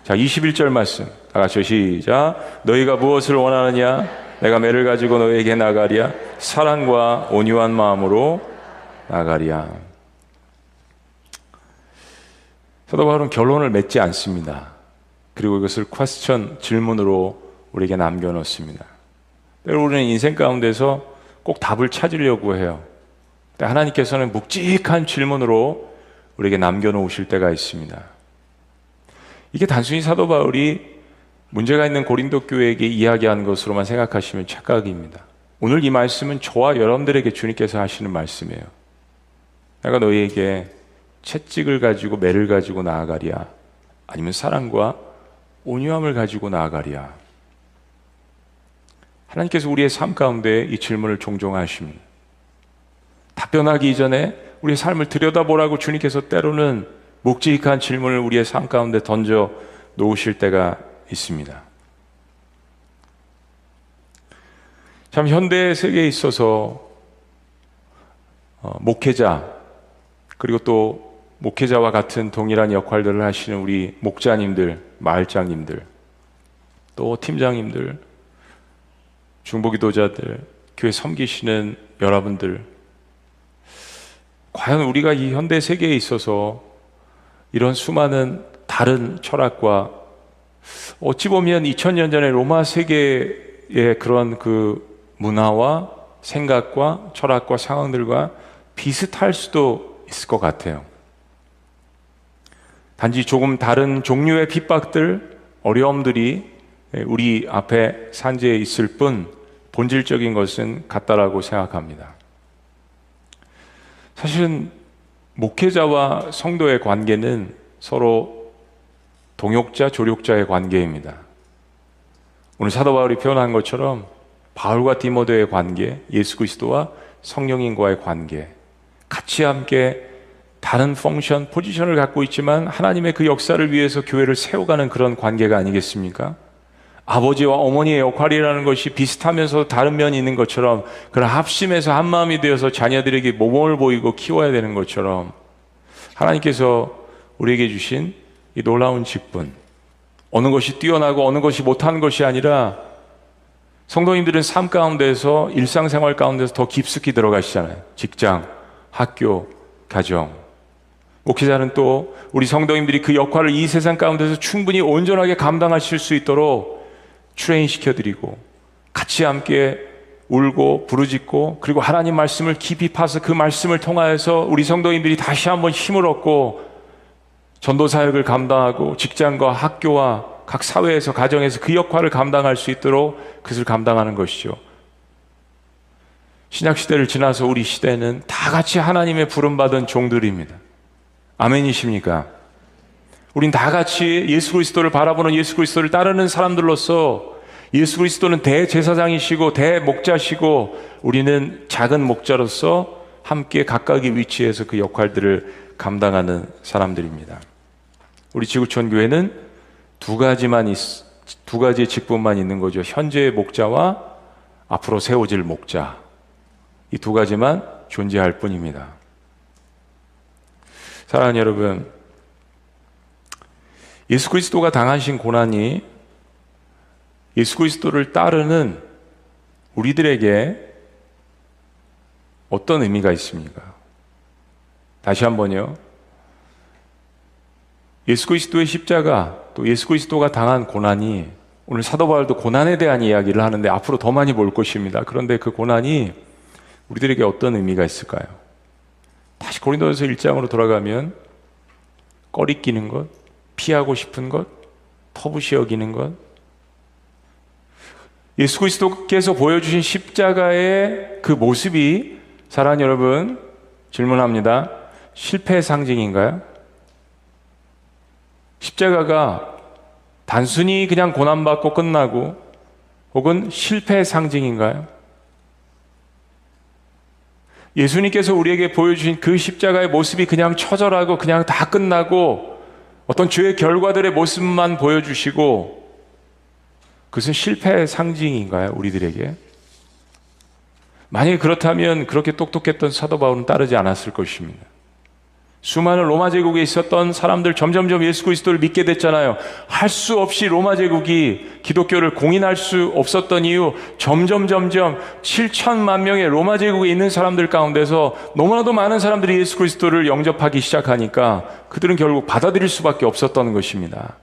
자, 21절 말씀. 다 같이 시작. 너희가 무엇을 원하느냐? 내가 매를 가지고 너희에게 나가리야? 사랑과 온유한 마음으로 나가리야. 사도 바울은 결론을 맺지 않습니다. 그리고 이것을 퀘스천 질문으로 우리에게 남겨놓습니다. 우리는 인생 가운데서 꼭 답을 찾으려고 해요. 하나님께서는 묵직한 질문으로 우리에게 남겨놓으실 때가 있습니다. 이게 단순히 사도 바울이 문제가 있는 고린도 교회에게 이야기한 것으로만 생각하시면 착각입니다. 오늘 이 말씀은 저와 여러분들에게 주님께서 하시는 말씀이에요. 내가 너희에게 채찍을 가지고 매를 가지고 나아가랴 아니면 사랑과 온유함을 가지고 나아가랴. 하나님께서 우리의 삶 가운데 이 질문을 종종 하십니다. 답변하기 이전에 우리의 삶을 들여다보라고 주님께서 때로는 묵직한 질문을 우리의 삶 가운데 던져 놓으실 때가 있습니다. 참 현대 세계에 있어서 어, 목회자 그리고 또 목회자와 같은 동일한 역할들을 하시는 우리 목자님들 마을장님들, 또 팀장님들, 중보기도자들, 교회 섬기시는 여러분들, 과연 우리가 이 현대 세계에 있어서 이런 수많은 다른 철학과 어찌 보면 2000년 전에 로마 세계의 그런 그 문화와 생각과 철학과 상황들과 비슷할 수도 있을 것 같아요. 단지 조금 다른 종류의 핍박들, 어려움들이 우리 앞에 산재에 있을 뿐 본질적인 것은 같다라고 생각합니다. 사실은 목회자와 성도의 관계는 서로 동역자, 조력자의 관계입니다. 오늘 사도 바울이 표현한 것처럼 바울과 디모데의 관계, 예수 그리스도와 성령인과의 관계, 같이 함께 다른 펑션, 포지션을 갖고 있지만 하나님의 그 역사를 위해서 교회를 세워가는 그런 관계가 아니겠습니까? 아버지와 어머니의 역할이라는 것이 비슷하면서 다른 면이 있는 것처럼 그런 합심해서 한 마음이 되어서 자녀들에게 모범을 보이고 키워야 되는 것처럼 하나님께서 우리에게 주신 이 놀라운 직분 어느 것이 뛰어나고 어느 것이 못하는 것이 아니라 성도님들은 삶 가운데서 일상생활 가운데서 더 깊숙이 들어가시잖아요. 직장, 학교, 가정. 목회자는 또 우리 성도님들이 그 역할을 이 세상 가운데서 충분히 온전하게 감당하실 수 있도록 train 시켜드리고 같이 함께 울고 부르짖고 그리고 하나님 말씀을 깊이 파서 그 말씀을 통하여서 우리 성도님들이 다시 한번 힘을 얻고 전도 사역을 감당하고 직장과 학교와 각 사회에서 가정에서 그 역할을 감당할 수 있도록 그것을 감당하는 것이죠. 신약 시대를 지나서 우리 시대는 다 같이 하나님의 부름 받은 종들입니다. 아멘이십니까? 우린 다 같이 예수 그리스도를 바라보는 예수 그리스도를 따르는 사람들로서 예수 그리스도는 대제사장이시고 대목자시고 우리는 작은 목자로서 함께 각각의 위치에서 그 역할들을 감당하는 사람들입니다. 우리 지구촌 교회는 두 가지만 있, 두 가지의 직분만 있는 거죠. 현재의 목자와 앞으로 세워질 목자. 이 두 가지만 존재할 뿐입니다. 사랑하는 여러분, 예수 그리스도가 당하신 고난이 예수 그리스도를 따르는 우리들에게 어떤 의미가 있습니까? 다시 한번요. 예수 그리스도의 십자가 또 예수 그리스도가 당한 고난이 오늘 사도 바울도 고난에 대한 이야기를 하는데 앞으로 더 많이 볼 것입니다. 그런데 그 고난이 우리들에게 어떤 의미가 있을까요? 고린도서 1장으로 돌아가면 꺼리끼는 것, 피하고 싶은 것, 터부시 여기는 것. 예수 그리스도께서 보여주신 십자가의 그 모습이 사랑하는 여러분 질문합니다. 실패의 상징인가요? 십자가가 단순히 그냥 고난받고 끝나고 혹은 실패의 상징인가요? 예수님께서 우리에게 보여주신 그 십자가의 모습이 그냥 처절하고 그냥 다 끝나고 어떤 죄의 결과들의 모습만 보여주시고 그것은 실패의 상징인가요? 우리들에게? 만약에 그렇다면 그렇게 똑똑했던 사도 바울은 따르지 않았을 것입니다. 수많은 로마 제국에 있었던 사람들 점점점 예수 그리스도를 믿게 됐잖아요. 할 수 없이 로마 제국이 기독교를 공인할 수 없었던 이유 점점 점점 7천만 명의 로마 제국에 있는 사람들 가운데서 너무나도 많은 사람들이 예수 그리스도를 영접하기 시작하니까 그들은 결국 받아들일 수밖에 없었던 것입니다.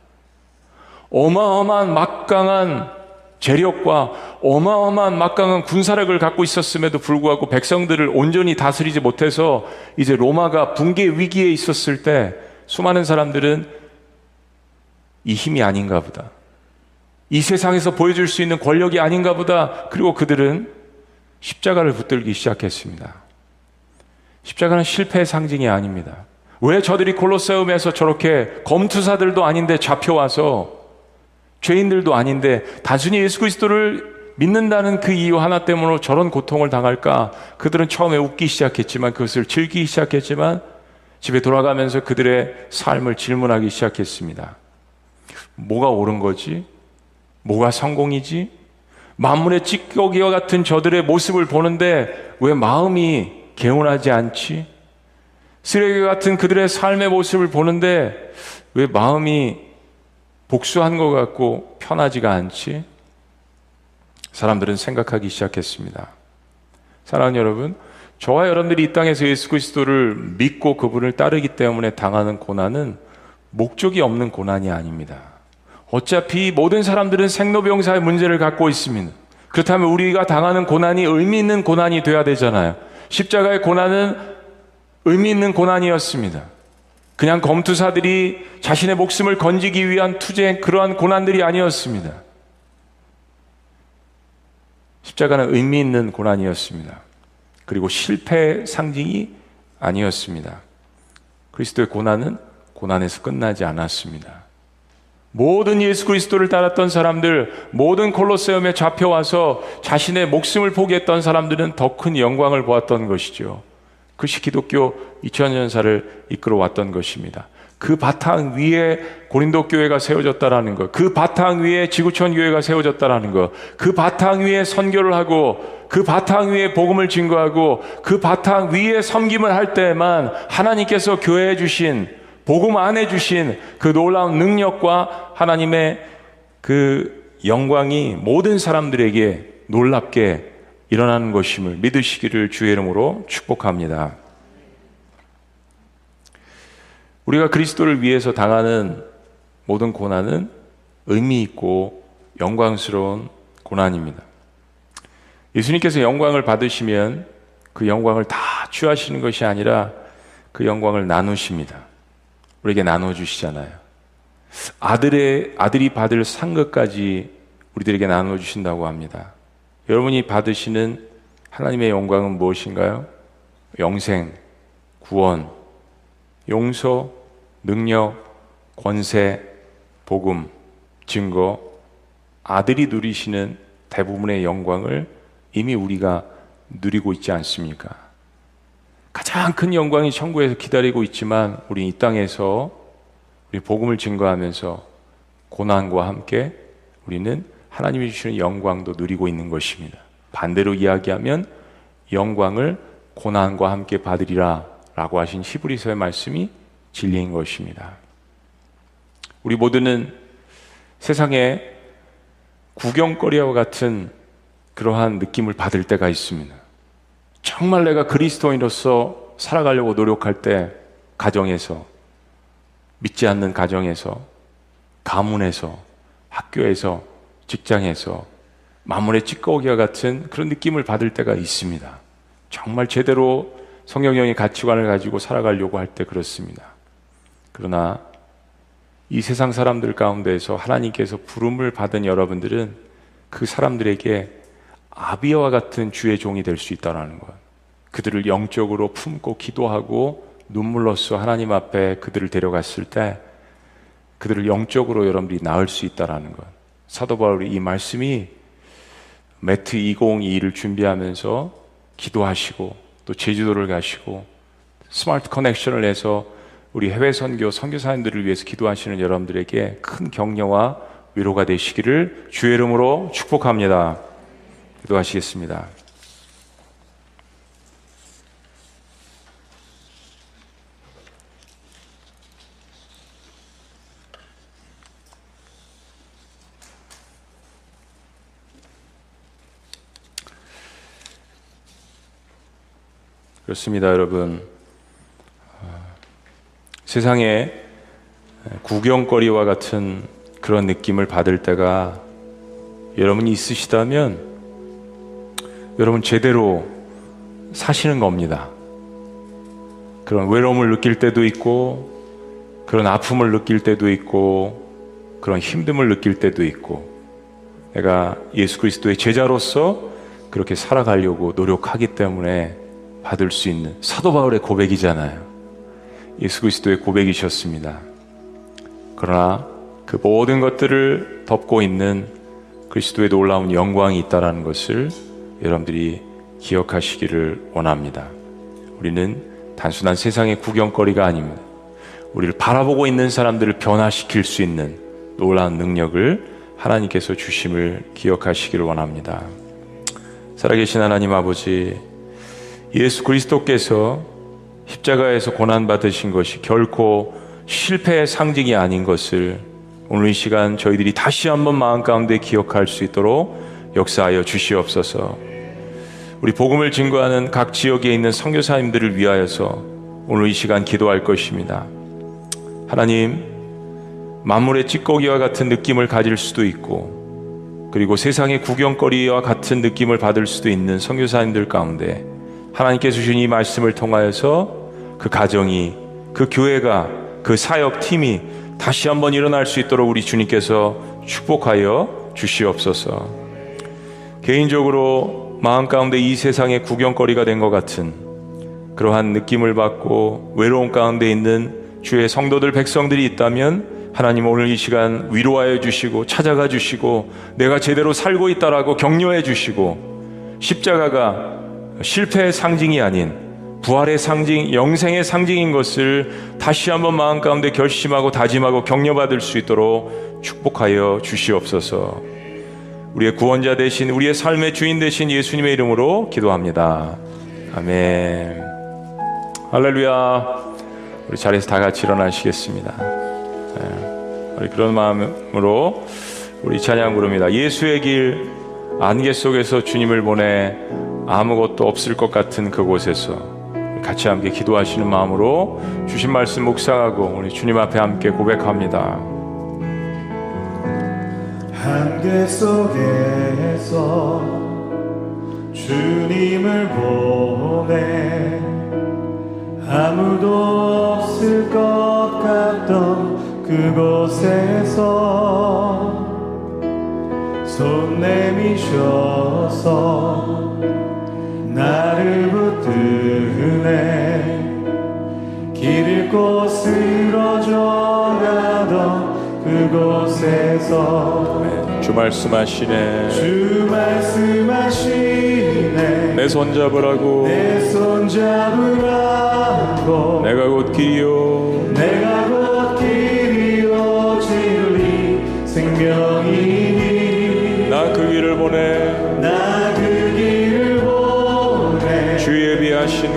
어마어마한 막강한 재력과 어마어마한 막강한 군사력을 갖고 있었음에도 불구하고 백성들을 온전히 다스리지 못해서 이제 로마가 붕괴 위기에 있었을 때 수많은 사람들은 이 힘이 아닌가 보다. 이 세상에서 보여줄 수 있는 권력이 아닌가 보다. 그리고 그들은 십자가를 붙들기 시작했습니다. 십자가는 실패의 상징이 아닙니다. 왜 저들이 콜로세움에서 저렇게 검투사들도 아닌데 잡혀와서 죄인들도 아닌데 단순히 예수 그리스도를 믿는다는 그 이유 하나 때문에 저런 고통을 당할까? 그들은 처음에 웃기 시작했지만 그것을 즐기기 시작했지만 집에 돌아가면서 그들의 삶을 질문하기 시작했습니다. 뭐가 옳은 거지? 뭐가 성공이지? 만문의 찌꺼기와 같은 저들의 모습을 보는데 왜 마음이 개운하지 않지? 쓰레기 같은 그들의 삶의 모습을 보는데 왜 마음이 복수한 것 같고 편하지가 않지? 사람들은 생각하기 시작했습니다. 사랑하는 여러분, 저와 여러분들이 이 땅에서 예수 그리스도를 믿고 그분을 따르기 때문에 당하는 고난은 목적이 없는 고난이 아닙니다. 어차피 모든 사람들은 생로병사의 문제를 갖고 있습니다. 그렇다면 우리가 당하는 고난이 의미 있는 고난이 돼야 되잖아요. 십자가의 고난은 의미 있는 고난이었습니다. 그냥 검투사들이 자신의 목숨을 건지기 위한 투쟁 그러한 고난들이 아니었습니다. 십자가는 의미 있는 고난이었습니다. 그리고 실패 상징이 아니었습니다. 그리스도의 고난은 고난에서 끝나지 않았습니다. 모든 예수 그리스도를 따랐던 사람들, 모든 콜로세움에 잡혀와서 자신의 목숨을 포기했던 사람들은 더 큰 영광을 보았던 것이죠. 그것이 기독교 2000년사를 이끌어 왔던 것입니다. 그 바탕 위에 고린도 교회가 세워졌다라는 것, 그 바탕 위에 지구촌 교회가 세워졌다라는 것, 그 바탕 위에 선교를 하고, 그 바탕 위에 복음을 증거하고, 그 바탕 위에 섬김을 할 때만 하나님께서 교회에 주신 복음 안에 주신 그 놀라운 능력과 하나님의 그 영광이 모든 사람들에게 놀랍게 일어나는 것임을 믿으시기를 주의 이름으로 축복합니다. 우리가 그리스도를 위해서 당하는 모든 고난은 의미 있고 영광스러운 고난입니다. 예수님께서 영광을 받으시면 그 영광을 다 취하시는 것이 아니라 그 영광을 나누십니다. 우리에게 나눠주시잖아요. 아들의, 아들이 받을 상급까지 우리들에게 나눠주신다고 합니다. 여러분이 받으시는 하나님의 영광은 무엇인가요? 영생, 구원, 용서, 능력, 권세, 복음, 증거, 아들이 누리시는 대부분의 영광을 이미 우리가 누리고 있지 않습니까? 가장 큰 영광이 천국에서 기다리고 있지만 우리 이 땅에서 우리 복음을 증거하면서 고난과 함께 우리는 하나님이 주시는 영광도 누리고 있는 것입니다. 반대로 이야기하면 영광을 고난과 함께 받으리라 라고 하신 히브리서의 말씀이 진리인 것입니다. 우리 모두는 세상에 구경거리와 같은 그러한 느낌을 받을 때가 있습니다. 정말 내가 그리스도인으로서 살아가려고 노력할 때 가정에서 믿지 않는 가정에서 가문에서 학교에서 직장에서 마물의 찌꺼기와 같은 그런 느낌을 받을 때가 있습니다. 정말 제대로 성경적인 가치관을 가지고 살아가려고 할 때 그렇습니다. 그러나 이 세상 사람들 가운데서 하나님께서 부름을 받은 여러분들은 그 사람들에게 아비와 같은 주의 종이 될 수 있다는 것. 그들을 영적으로 품고 기도하고 눈물로써 하나님 앞에 그들을 데려갔을 때 그들을 영적으로 여러분들이 낳을 수 있다는 것. 사도 바울이 이 말씀이 매트 2022를 준비하면서 기도하시고 또 제주도를 가시고 스마트 커넥션을 해서 우리 해외 선교 선교사님들을 위해서 기도하시는 여러분들에게 큰 격려와 위로가 되시기를 주의 이름으로 축복합니다. 기도하시겠습니다. 그렇습니다, 여러분. 세상에 구경거리와 같은 그런 느낌을 받을 때가 여러분이 있으시다면 여러분 제대로 사시는 겁니다. 그런 외로움을 느낄 때도 있고 그런 아픔을 느낄 때도 있고 그런 힘듦을 느낄 때도 있고 내가 예수 그리스도의 제자로서 그렇게 살아가려고 노력하기 때문에 받을 수 있는 사도 바울의 고백이잖아요. 예수 그리스도의 고백이셨습니다. 그러나 그 모든 것들을 덮고 있는 그리스도의 놀라운 영광이 있다는 것을 여러분들이 기억하시기를 원합니다. 우리는 단순한 세상의 구경거리가 아닙니다. 우리를 바라보고 있는 사람들을 변화시킬 수 있는 놀라운 능력을 하나님께서 주심을 기억하시기를 원합니다. 살아계신 하나님 아버지, 예수 그리스도께서 십자가에서 고난받으신 것이 결코 실패의 상징이 아닌 것을 오늘 이 시간 저희들이 다시 한번 마음 가운데 기억할 수 있도록 역사하여 주시옵소서. 우리 복음을 증거하는 각 지역에 있는 선교사님들을 위하여서 오늘 이 시간 기도할 것입니다. 하나님, 만물의 찌꺼기와 같은 느낌을 가질 수도 있고, 그리고 세상의 구경거리와 같은 느낌을 받을 수도 있는 선교사님들 가운데 하나님께서 주신 이 말씀을 통하여서 그 가정이, 그 교회가, 그 사역 팀이 다시 한번 일어날 수 있도록 우리 주님께서 축복하여 주시옵소서. 개인적으로 마음 가운데 이 세상의 구경거리가 된 것 같은 그러한 느낌을 받고 외로움 가운데 있는 주의 성도들 백성들이 있다면 하나님 오늘 이 시간 위로하여 주시고 찾아가 주시고 내가 제대로 살고 있다라고 격려해 주시고 십자가가 실패의 상징이 아닌 부활의 상징, 영생의 상징인 것을 다시 한번 마음 가운데 결심하고 다짐하고 격려받을 수 있도록 축복하여 주시옵소서. 우리의 구원자 대신 우리의 삶의 주인 대신 예수님의 이름으로 기도합니다. 아멘. 할렐루야. 우리 자리에서 다 같이 일어나시겠습니다. 네. 우리 그런 마음으로 우리 찬양 부릅니다. 예수의 길 안개 속에서 주님을 보내 아무것도 없을 것 같은 그곳에서 같이 함께 기도하시는 마음으로 주신 말씀 묵상하고 우리 주님 앞에 함께 고백합니다. 한계 속에서 주님을 보내 아무도 없을 것 같던 그곳에서 손 내미셔서 나를 붙드네 길 잃고 쓰러져 가던 그곳에서 주 말씀하시네. 주 말씀하시네. 내 손 잡으라고. 내 손 잡으라고. 내가 곧 길이요. 내가 곧 길이요. 진리 생명 주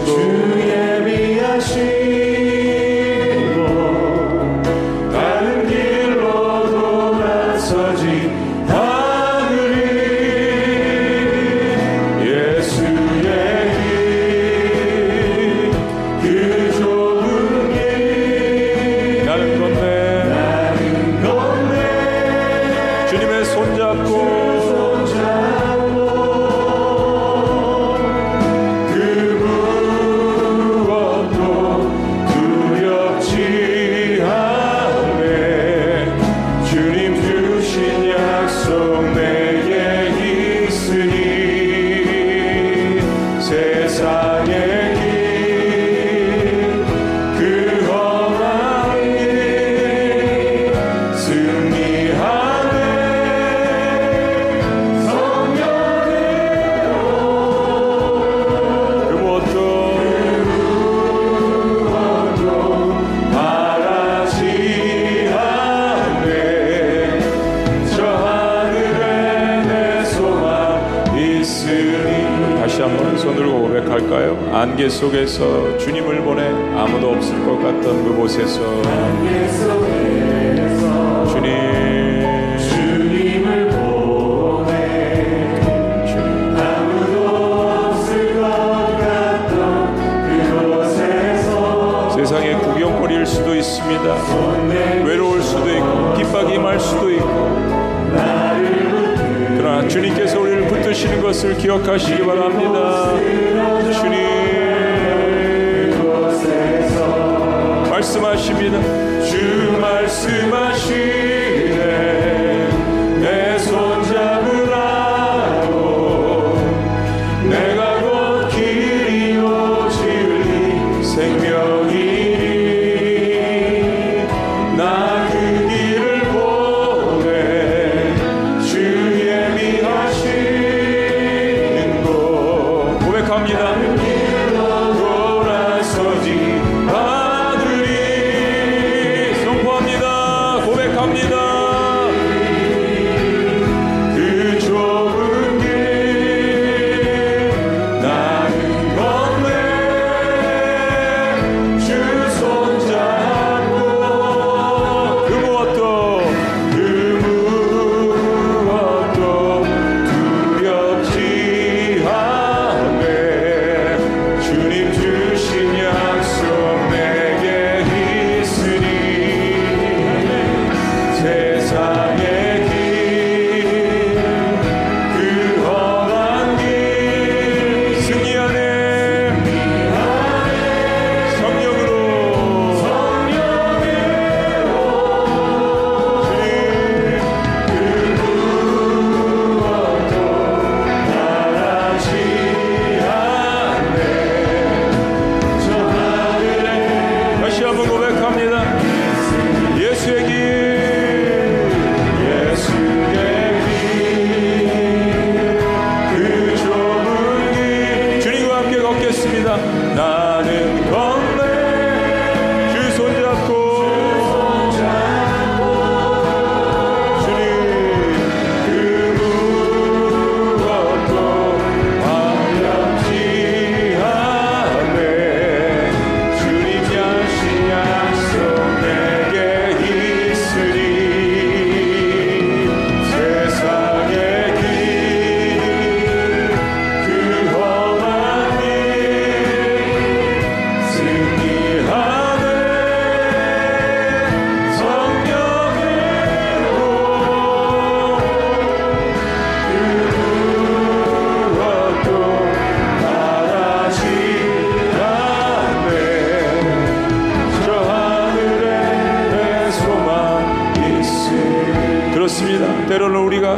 속에서 주님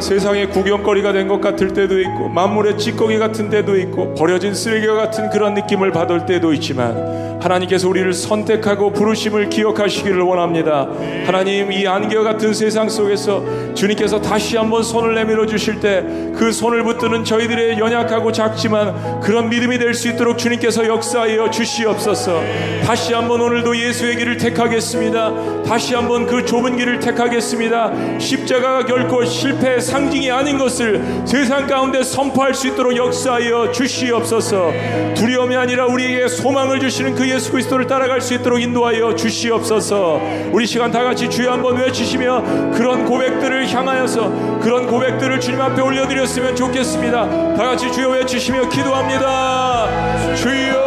세상의 구경거리가 된 것 같을 때도 있고 만물의 찌꺼기 같은 때도 있고 버려진 쓰레기와 같은 그런 느낌을 받을 때도 있지만 하나님께서 우리를 선택하고 부르심을 기억하시기를 원합니다 하나님 이 안개와 같은 세상 속에서 주님께서 다시 한번 손을 내밀어 주실 때 그 손을 붙드는 저희들의 연약하고 작지만 그런 믿음이 될 수 있도록 주님께서 역사하여 주시옵소서. 다시 한번 오늘도 예수의 길을 택하겠습니다. 다시 한번 그 좁은 길을 택하겠습니다. 십자가가 결코 실패의 상징이 아닌 것을 세상 가운데 선포할 수 있도록 역사하여 주시옵소서. 두려움이 아니라 우리에게 소망을 주시는 그 예수 그리스도를 따라갈 수 있도록 인도하여 주시옵소서. 우리 시간 다 같이 주여 한번 외치시며 그런 고백들을 향하여서 그런 고백들을 주님 앞에 올려드렸으면 좋겠습니다. 다 같이 주여 외치시며 기도합니다. 주여.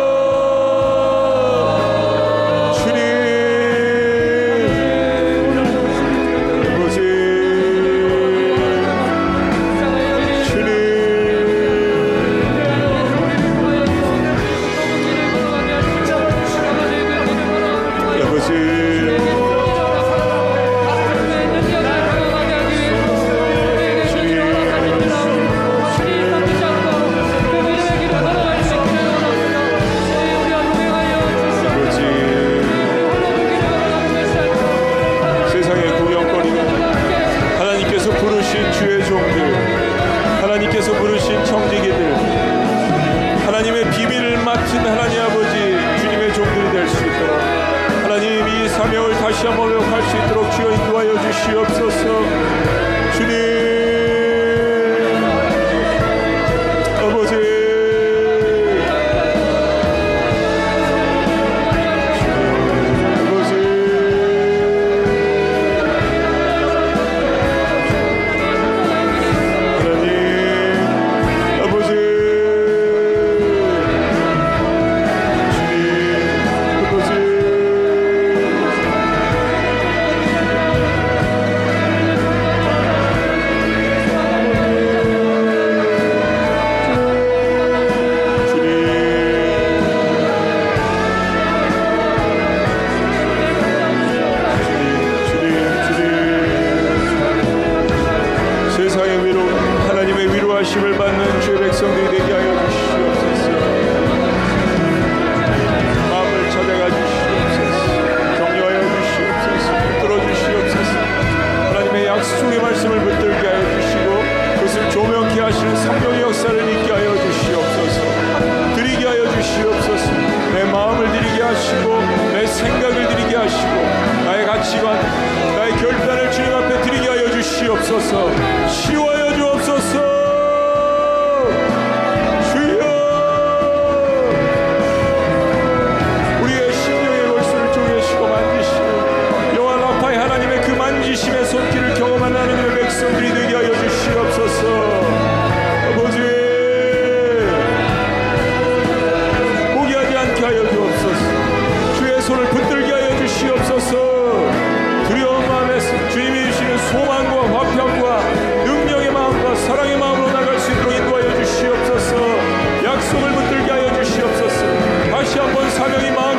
손을 붙들게 하여 주시옵소서. 두려운 마음에서 주님이 주시는 소망과 화평과 능력의 마음과 사랑의 마음으로 나갈 수 있도록 인도하여 주시옵소서. 약속을 붙들게 하여 주시옵소서. 다시 한번 사명이 마음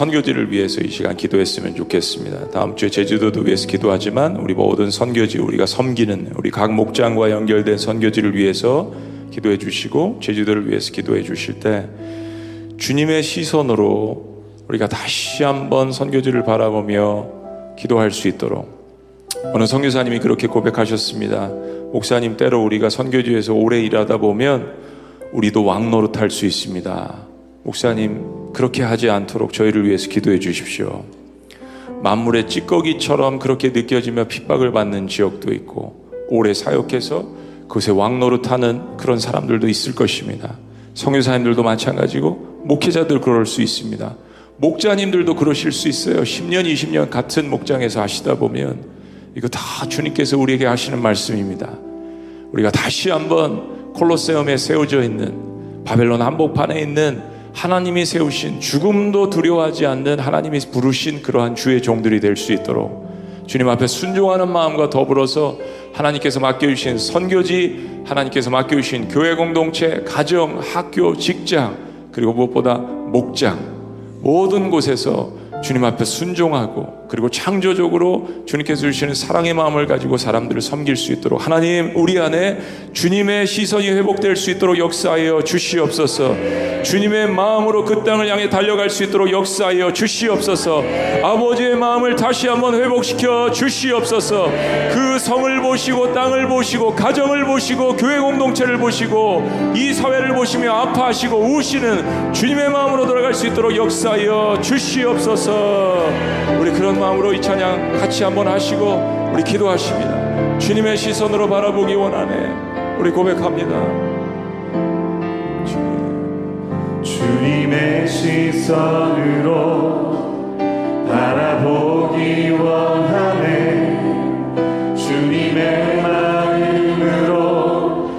선교지를 위해서 이 시간 기도했으면 좋겠습니다. 다음 주에 제주도도 위해서 기도하지만 우리 모든 선교지 우리가 섬기는 우리 각 목장과 연결된 선교지를 위해서 기도해 주시고 제주도를 위해서 기도해 주실 때 주님의 시선으로 우리가 다시 한번 선교지를 바라보며 기도할 수 있도록 어느 선교사님이 그렇게 고백하셨습니다. 목사님 때로 우리가 선교지에서 오래 일하다 보면 우리도 왕노릇 할 수 있습니다. 목사님 그렇게 하지 않도록 저희를 위해서 기도해 주십시오. 만물의 찌꺼기처럼 그렇게 느껴지며 핍박을 받는 지역도 있고 오래 사역해서 그것에 왕노릇하는 그런 사람들도 있을 것입니다. 성교사님들도 마찬가지고 목회자들 그럴 수 있습니다. 목자님들도 그러실 수 있어요. 10년, 20년 같은 목장에서 하시다 보면 이거 다 주님께서 우리에게 하시는 말씀입니다. 우리가 다시 한번 콜로세움에 세워져 있는 바벨론 한복판에 있는 하나님이 세우신 죽음도 두려워하지 않는 하나님이 부르신 그러한 주의 종들이 될 수 있도록 주님 앞에 순종하는 마음과 더불어서 하나님께서 맡겨주신 선교지, 하나님께서 맡겨주신 교회 공동체, 가정, 학교, 직장, 그리고 무엇보다 목장, 모든 곳에서 주님 앞에 순종하고 그리고 창조적으로 주님께서 주시는 사랑의 마음을 가지고 사람들을 섬길 수 있도록 하나님 우리 안에 주님의 시선이 회복될 수 있도록 역사하여 주시옵소서. 주님의 마음으로 그 땅을 향해 달려갈 수 있도록 역사하여 주시옵소서. 아버지의 마음을 다시 한번 회복시켜 주시옵소서. 그 성을 보시고 땅을 보시고 가정을 보시고 교회 공동체를 보시고 이 사회를 보시며 아파하시고 우시는 주님의 마음으로 돌아갈 수 있도록 역사하여 주시옵소서. 우리 그런 마음으로 이 찬양 같이 한번 하시고 우리 기도하십니다. 주님의 시선으로 바라보기 원하네. 우리 고백합니다. 주님의 시선으로 바라보기 원하네 주님의 마음으로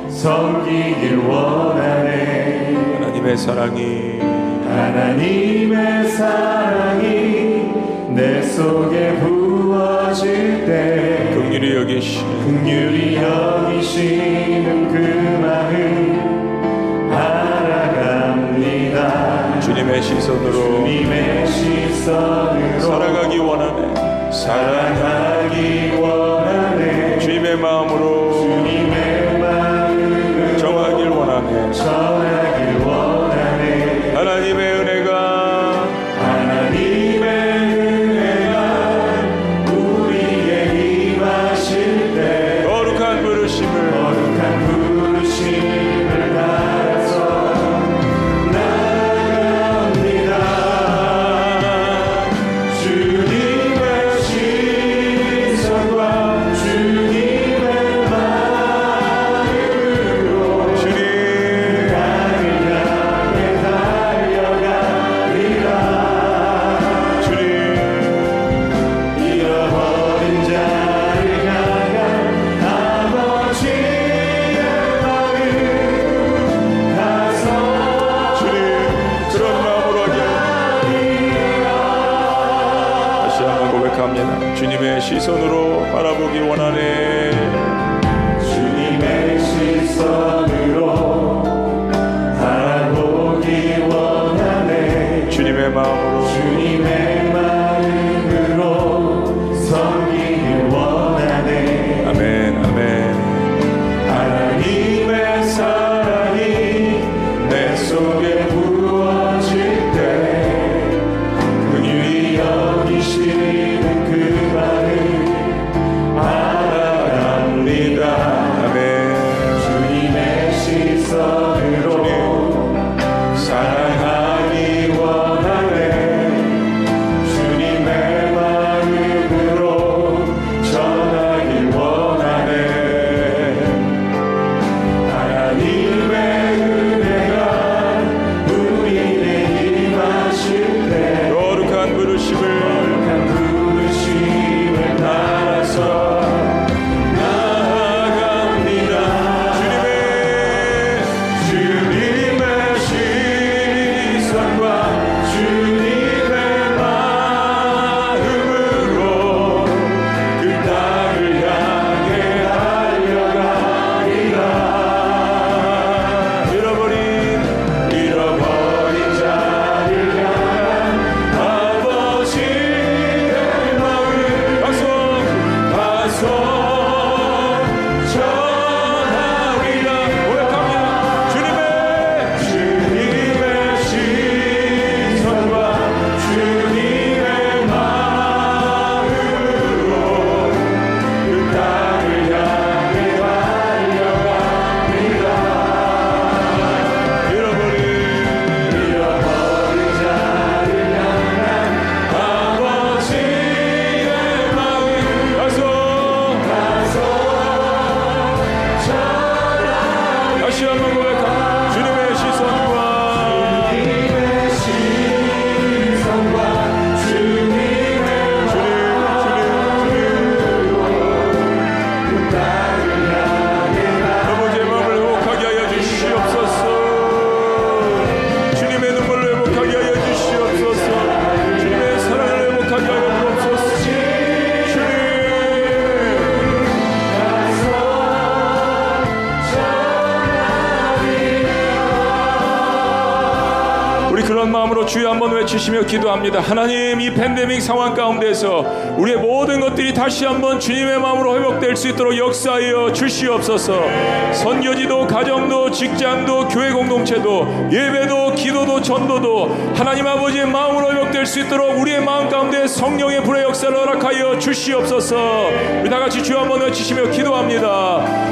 섬기길 원하네 하나님의 사랑이 하나님의 사랑이 내 속에 부어질 때 긍휼히 여기시 긍휼히 여기시는 그 마음 알아갑니다 주님의 시선으로 주님의 시선으로 살아가기 원하네. 사랑하기 원하네 외치시며 기도합니다. 하나님 이 팬데믹 상황 가운데서 우리의 모든 것들이 다시 한번 주님의 마음으로 회복될 수 있도록 역사하여 주시옵소서. 선교지도 가정도 직장도 교회 공동체도 예배도 기도도 전도도 하나님 아버지의 마음으로 회복될 수 있도록 우리의 마음 가운데 성령의 불의 역사를 허락하여 주시옵소서. 우리 다 같이 주여 한번 외치시며 기도합니다.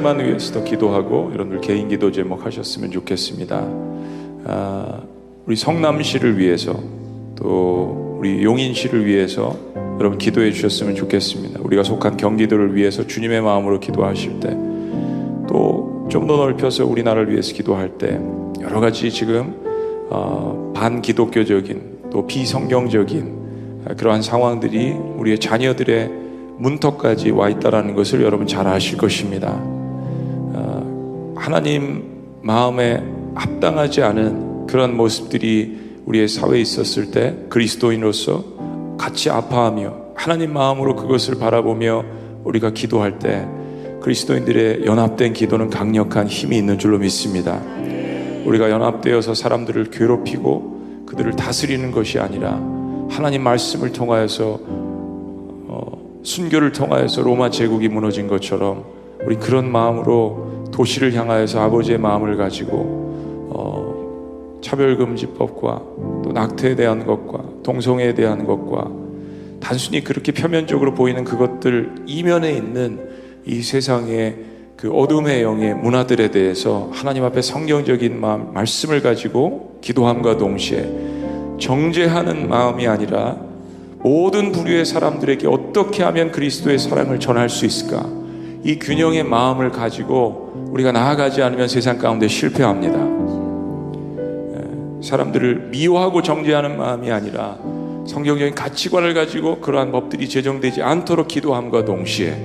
마지막으로 한 가지만 위해서 더 기도하고 여러분들 개인 기도 제목 하셨으면 좋겠습니다. 아, 우리 성남시를 위해서 또 우리 용인시를 위해서 여러분 기도해 주셨으면 좋겠습니다. 우리가 속한 경기도를 위해서 주님의 마음으로 기도하실 때 또 좀 더 넓혀서 우리나라를 위해서 기도할 때 여러 가지 지금 어, 반기독교적인 또 비성경적인 그러한 상황들이 우리의 자녀들의 문턱까지 와 있다라는 것을 여러분 잘 아실 것입니다. 어, 하나님 마음에 합당하지 않은 그런 모습들이 우리의 사회에 있었을 때 그리스도인으로서 같이 아파하며 하나님 마음으로 그것을 바라보며 우리가 기도할 때 그리스도인들의 연합된 기도는 강력한 힘이 있는 줄로 믿습니다. 우리가 연합되어서 사람들을 괴롭히고 그들을 다스리는 것이 아니라 하나님 말씀을 통하여서 어, 순교를 통하여서 로마 제국이 무너진 것처럼 우리 그런 마음으로 도시를 향하여서 아버지의 마음을 가지고 어, 차별금지법과 또 낙태에 대한 것과 동성애에 대한 것과 단순히 그렇게 표면적으로 보이는 그것들 이면에 있는 이 세상의 그 어둠의 영의 문화들에 대해서 하나님 앞에 성경적인 마음, 말씀을 가지고 기도함과 동시에 정죄하는 마음이 아니라 모든 부류의 사람들에게 어떻게 하면 그리스도의 사랑을 전할 수 있을까? 이 균형의 마음을 가지고 우리가 나아가지 않으면 세상 가운데 실패합니다. 예, 사람들을 미워하고 정죄하는 마음이 아니라 성경적인 가치관을 가지고 그러한 법들이 제정되지 않도록 기도함과 동시에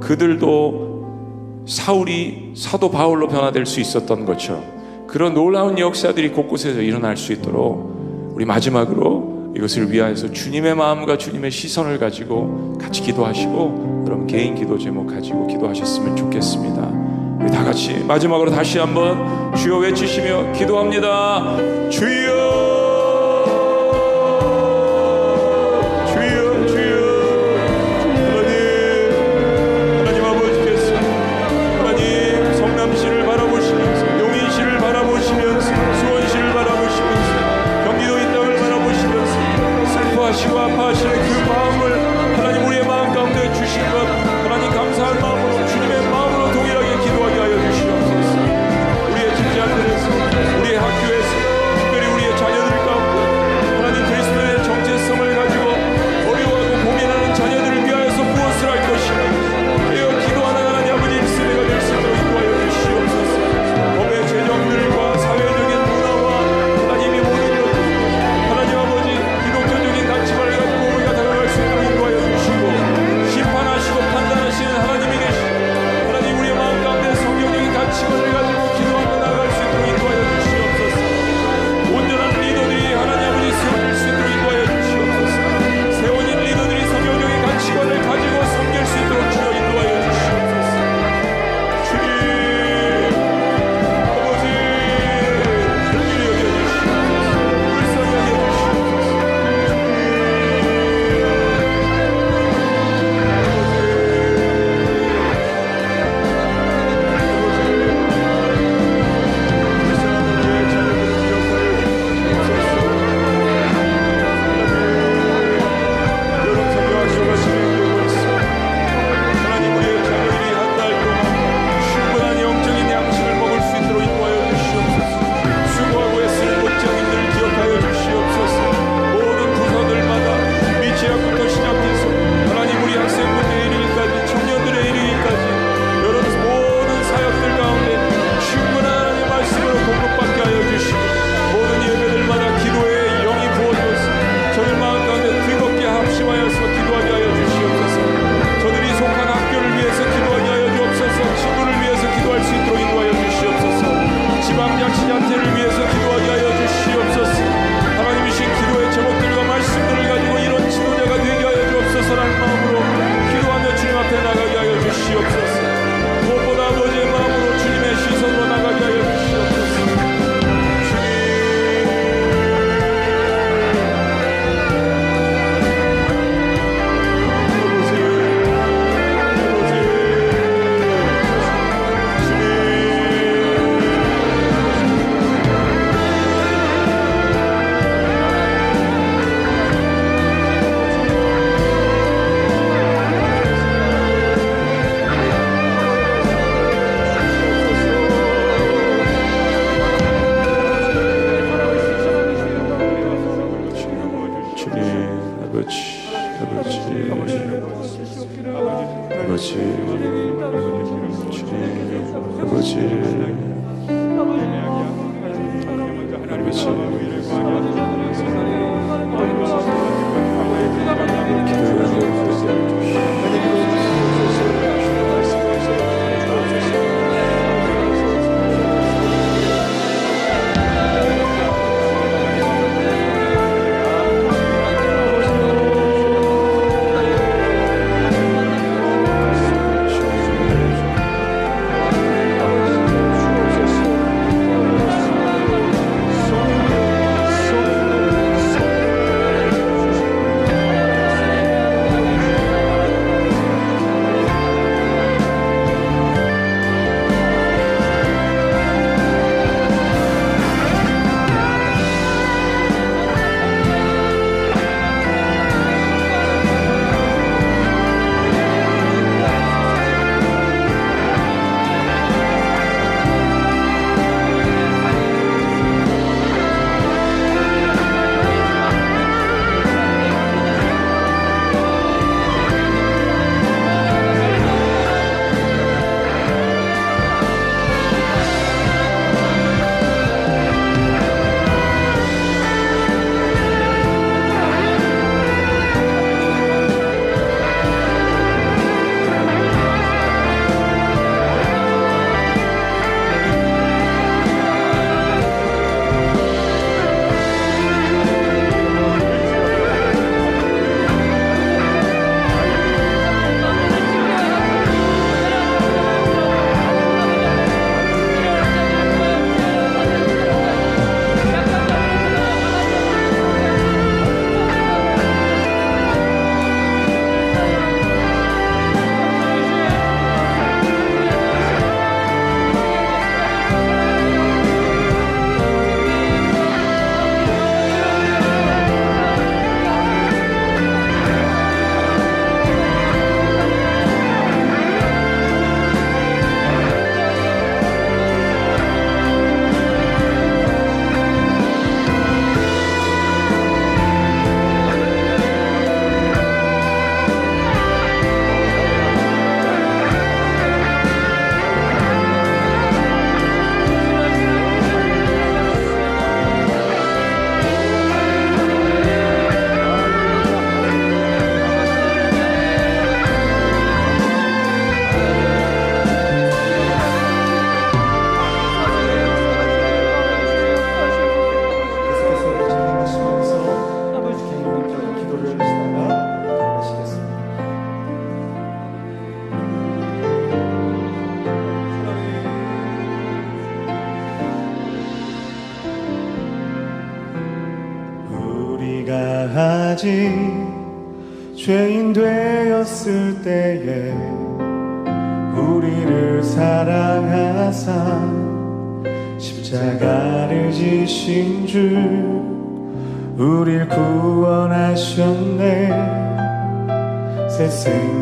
그들도 사울이 사도 바울로 변화될 수 있었던 것처럼 그런 놀라운 역사들이 곳곳에서 일어날 수 있도록 우리 마지막으로 이것을 위하여서 주님의 마음과 주님의 시선을 가지고 같이 기도하시고 여러분 개인 기도 제목 가지고 기도하셨으면 좋겠습니다. 우리 다 같이 마지막으로 다시 한번 주여 외치시며 기도합니다. 주여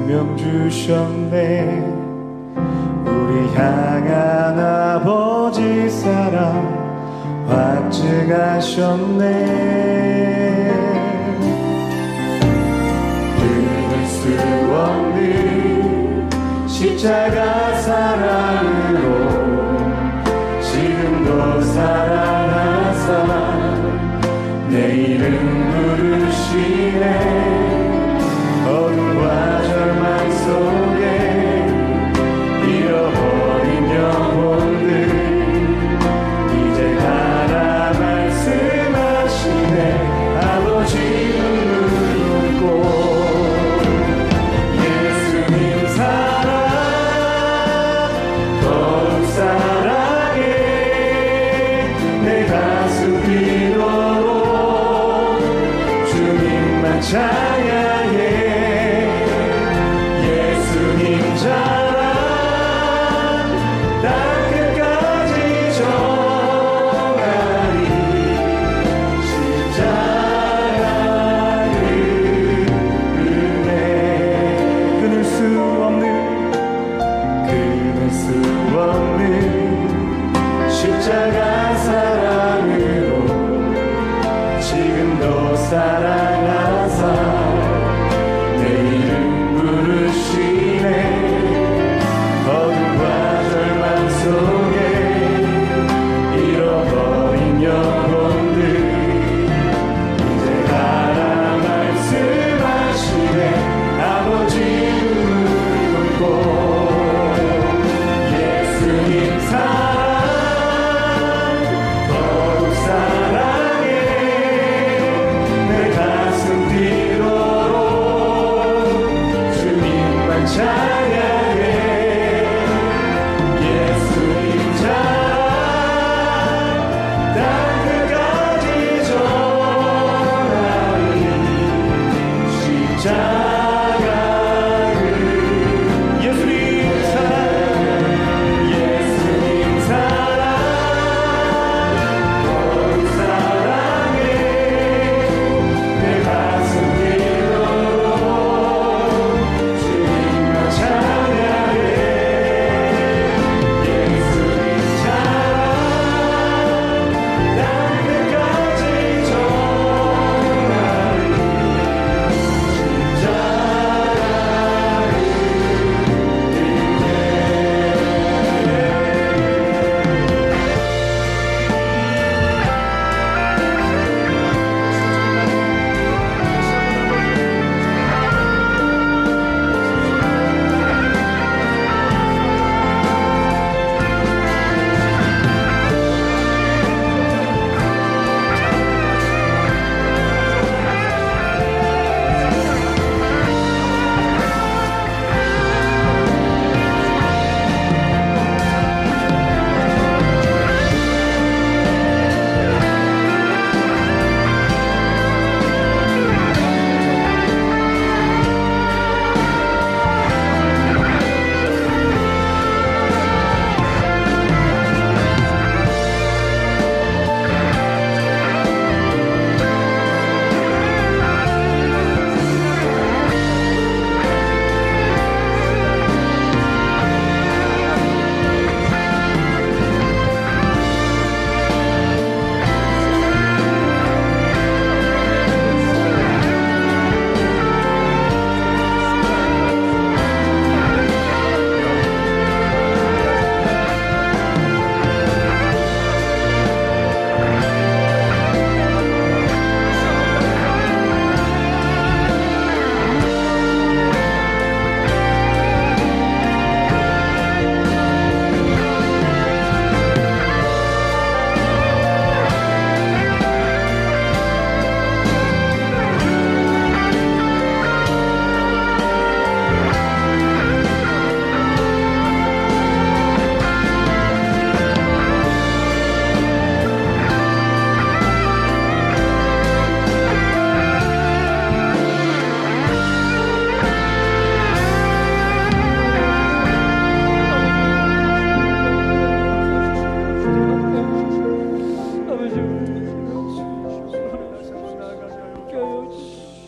생명 주셨네. 우리 향한 아버지 사랑 확증하셨네. 믿을 수 없는 십자가 사랑으로 지금도 사랑하사 내 이름 부르시네.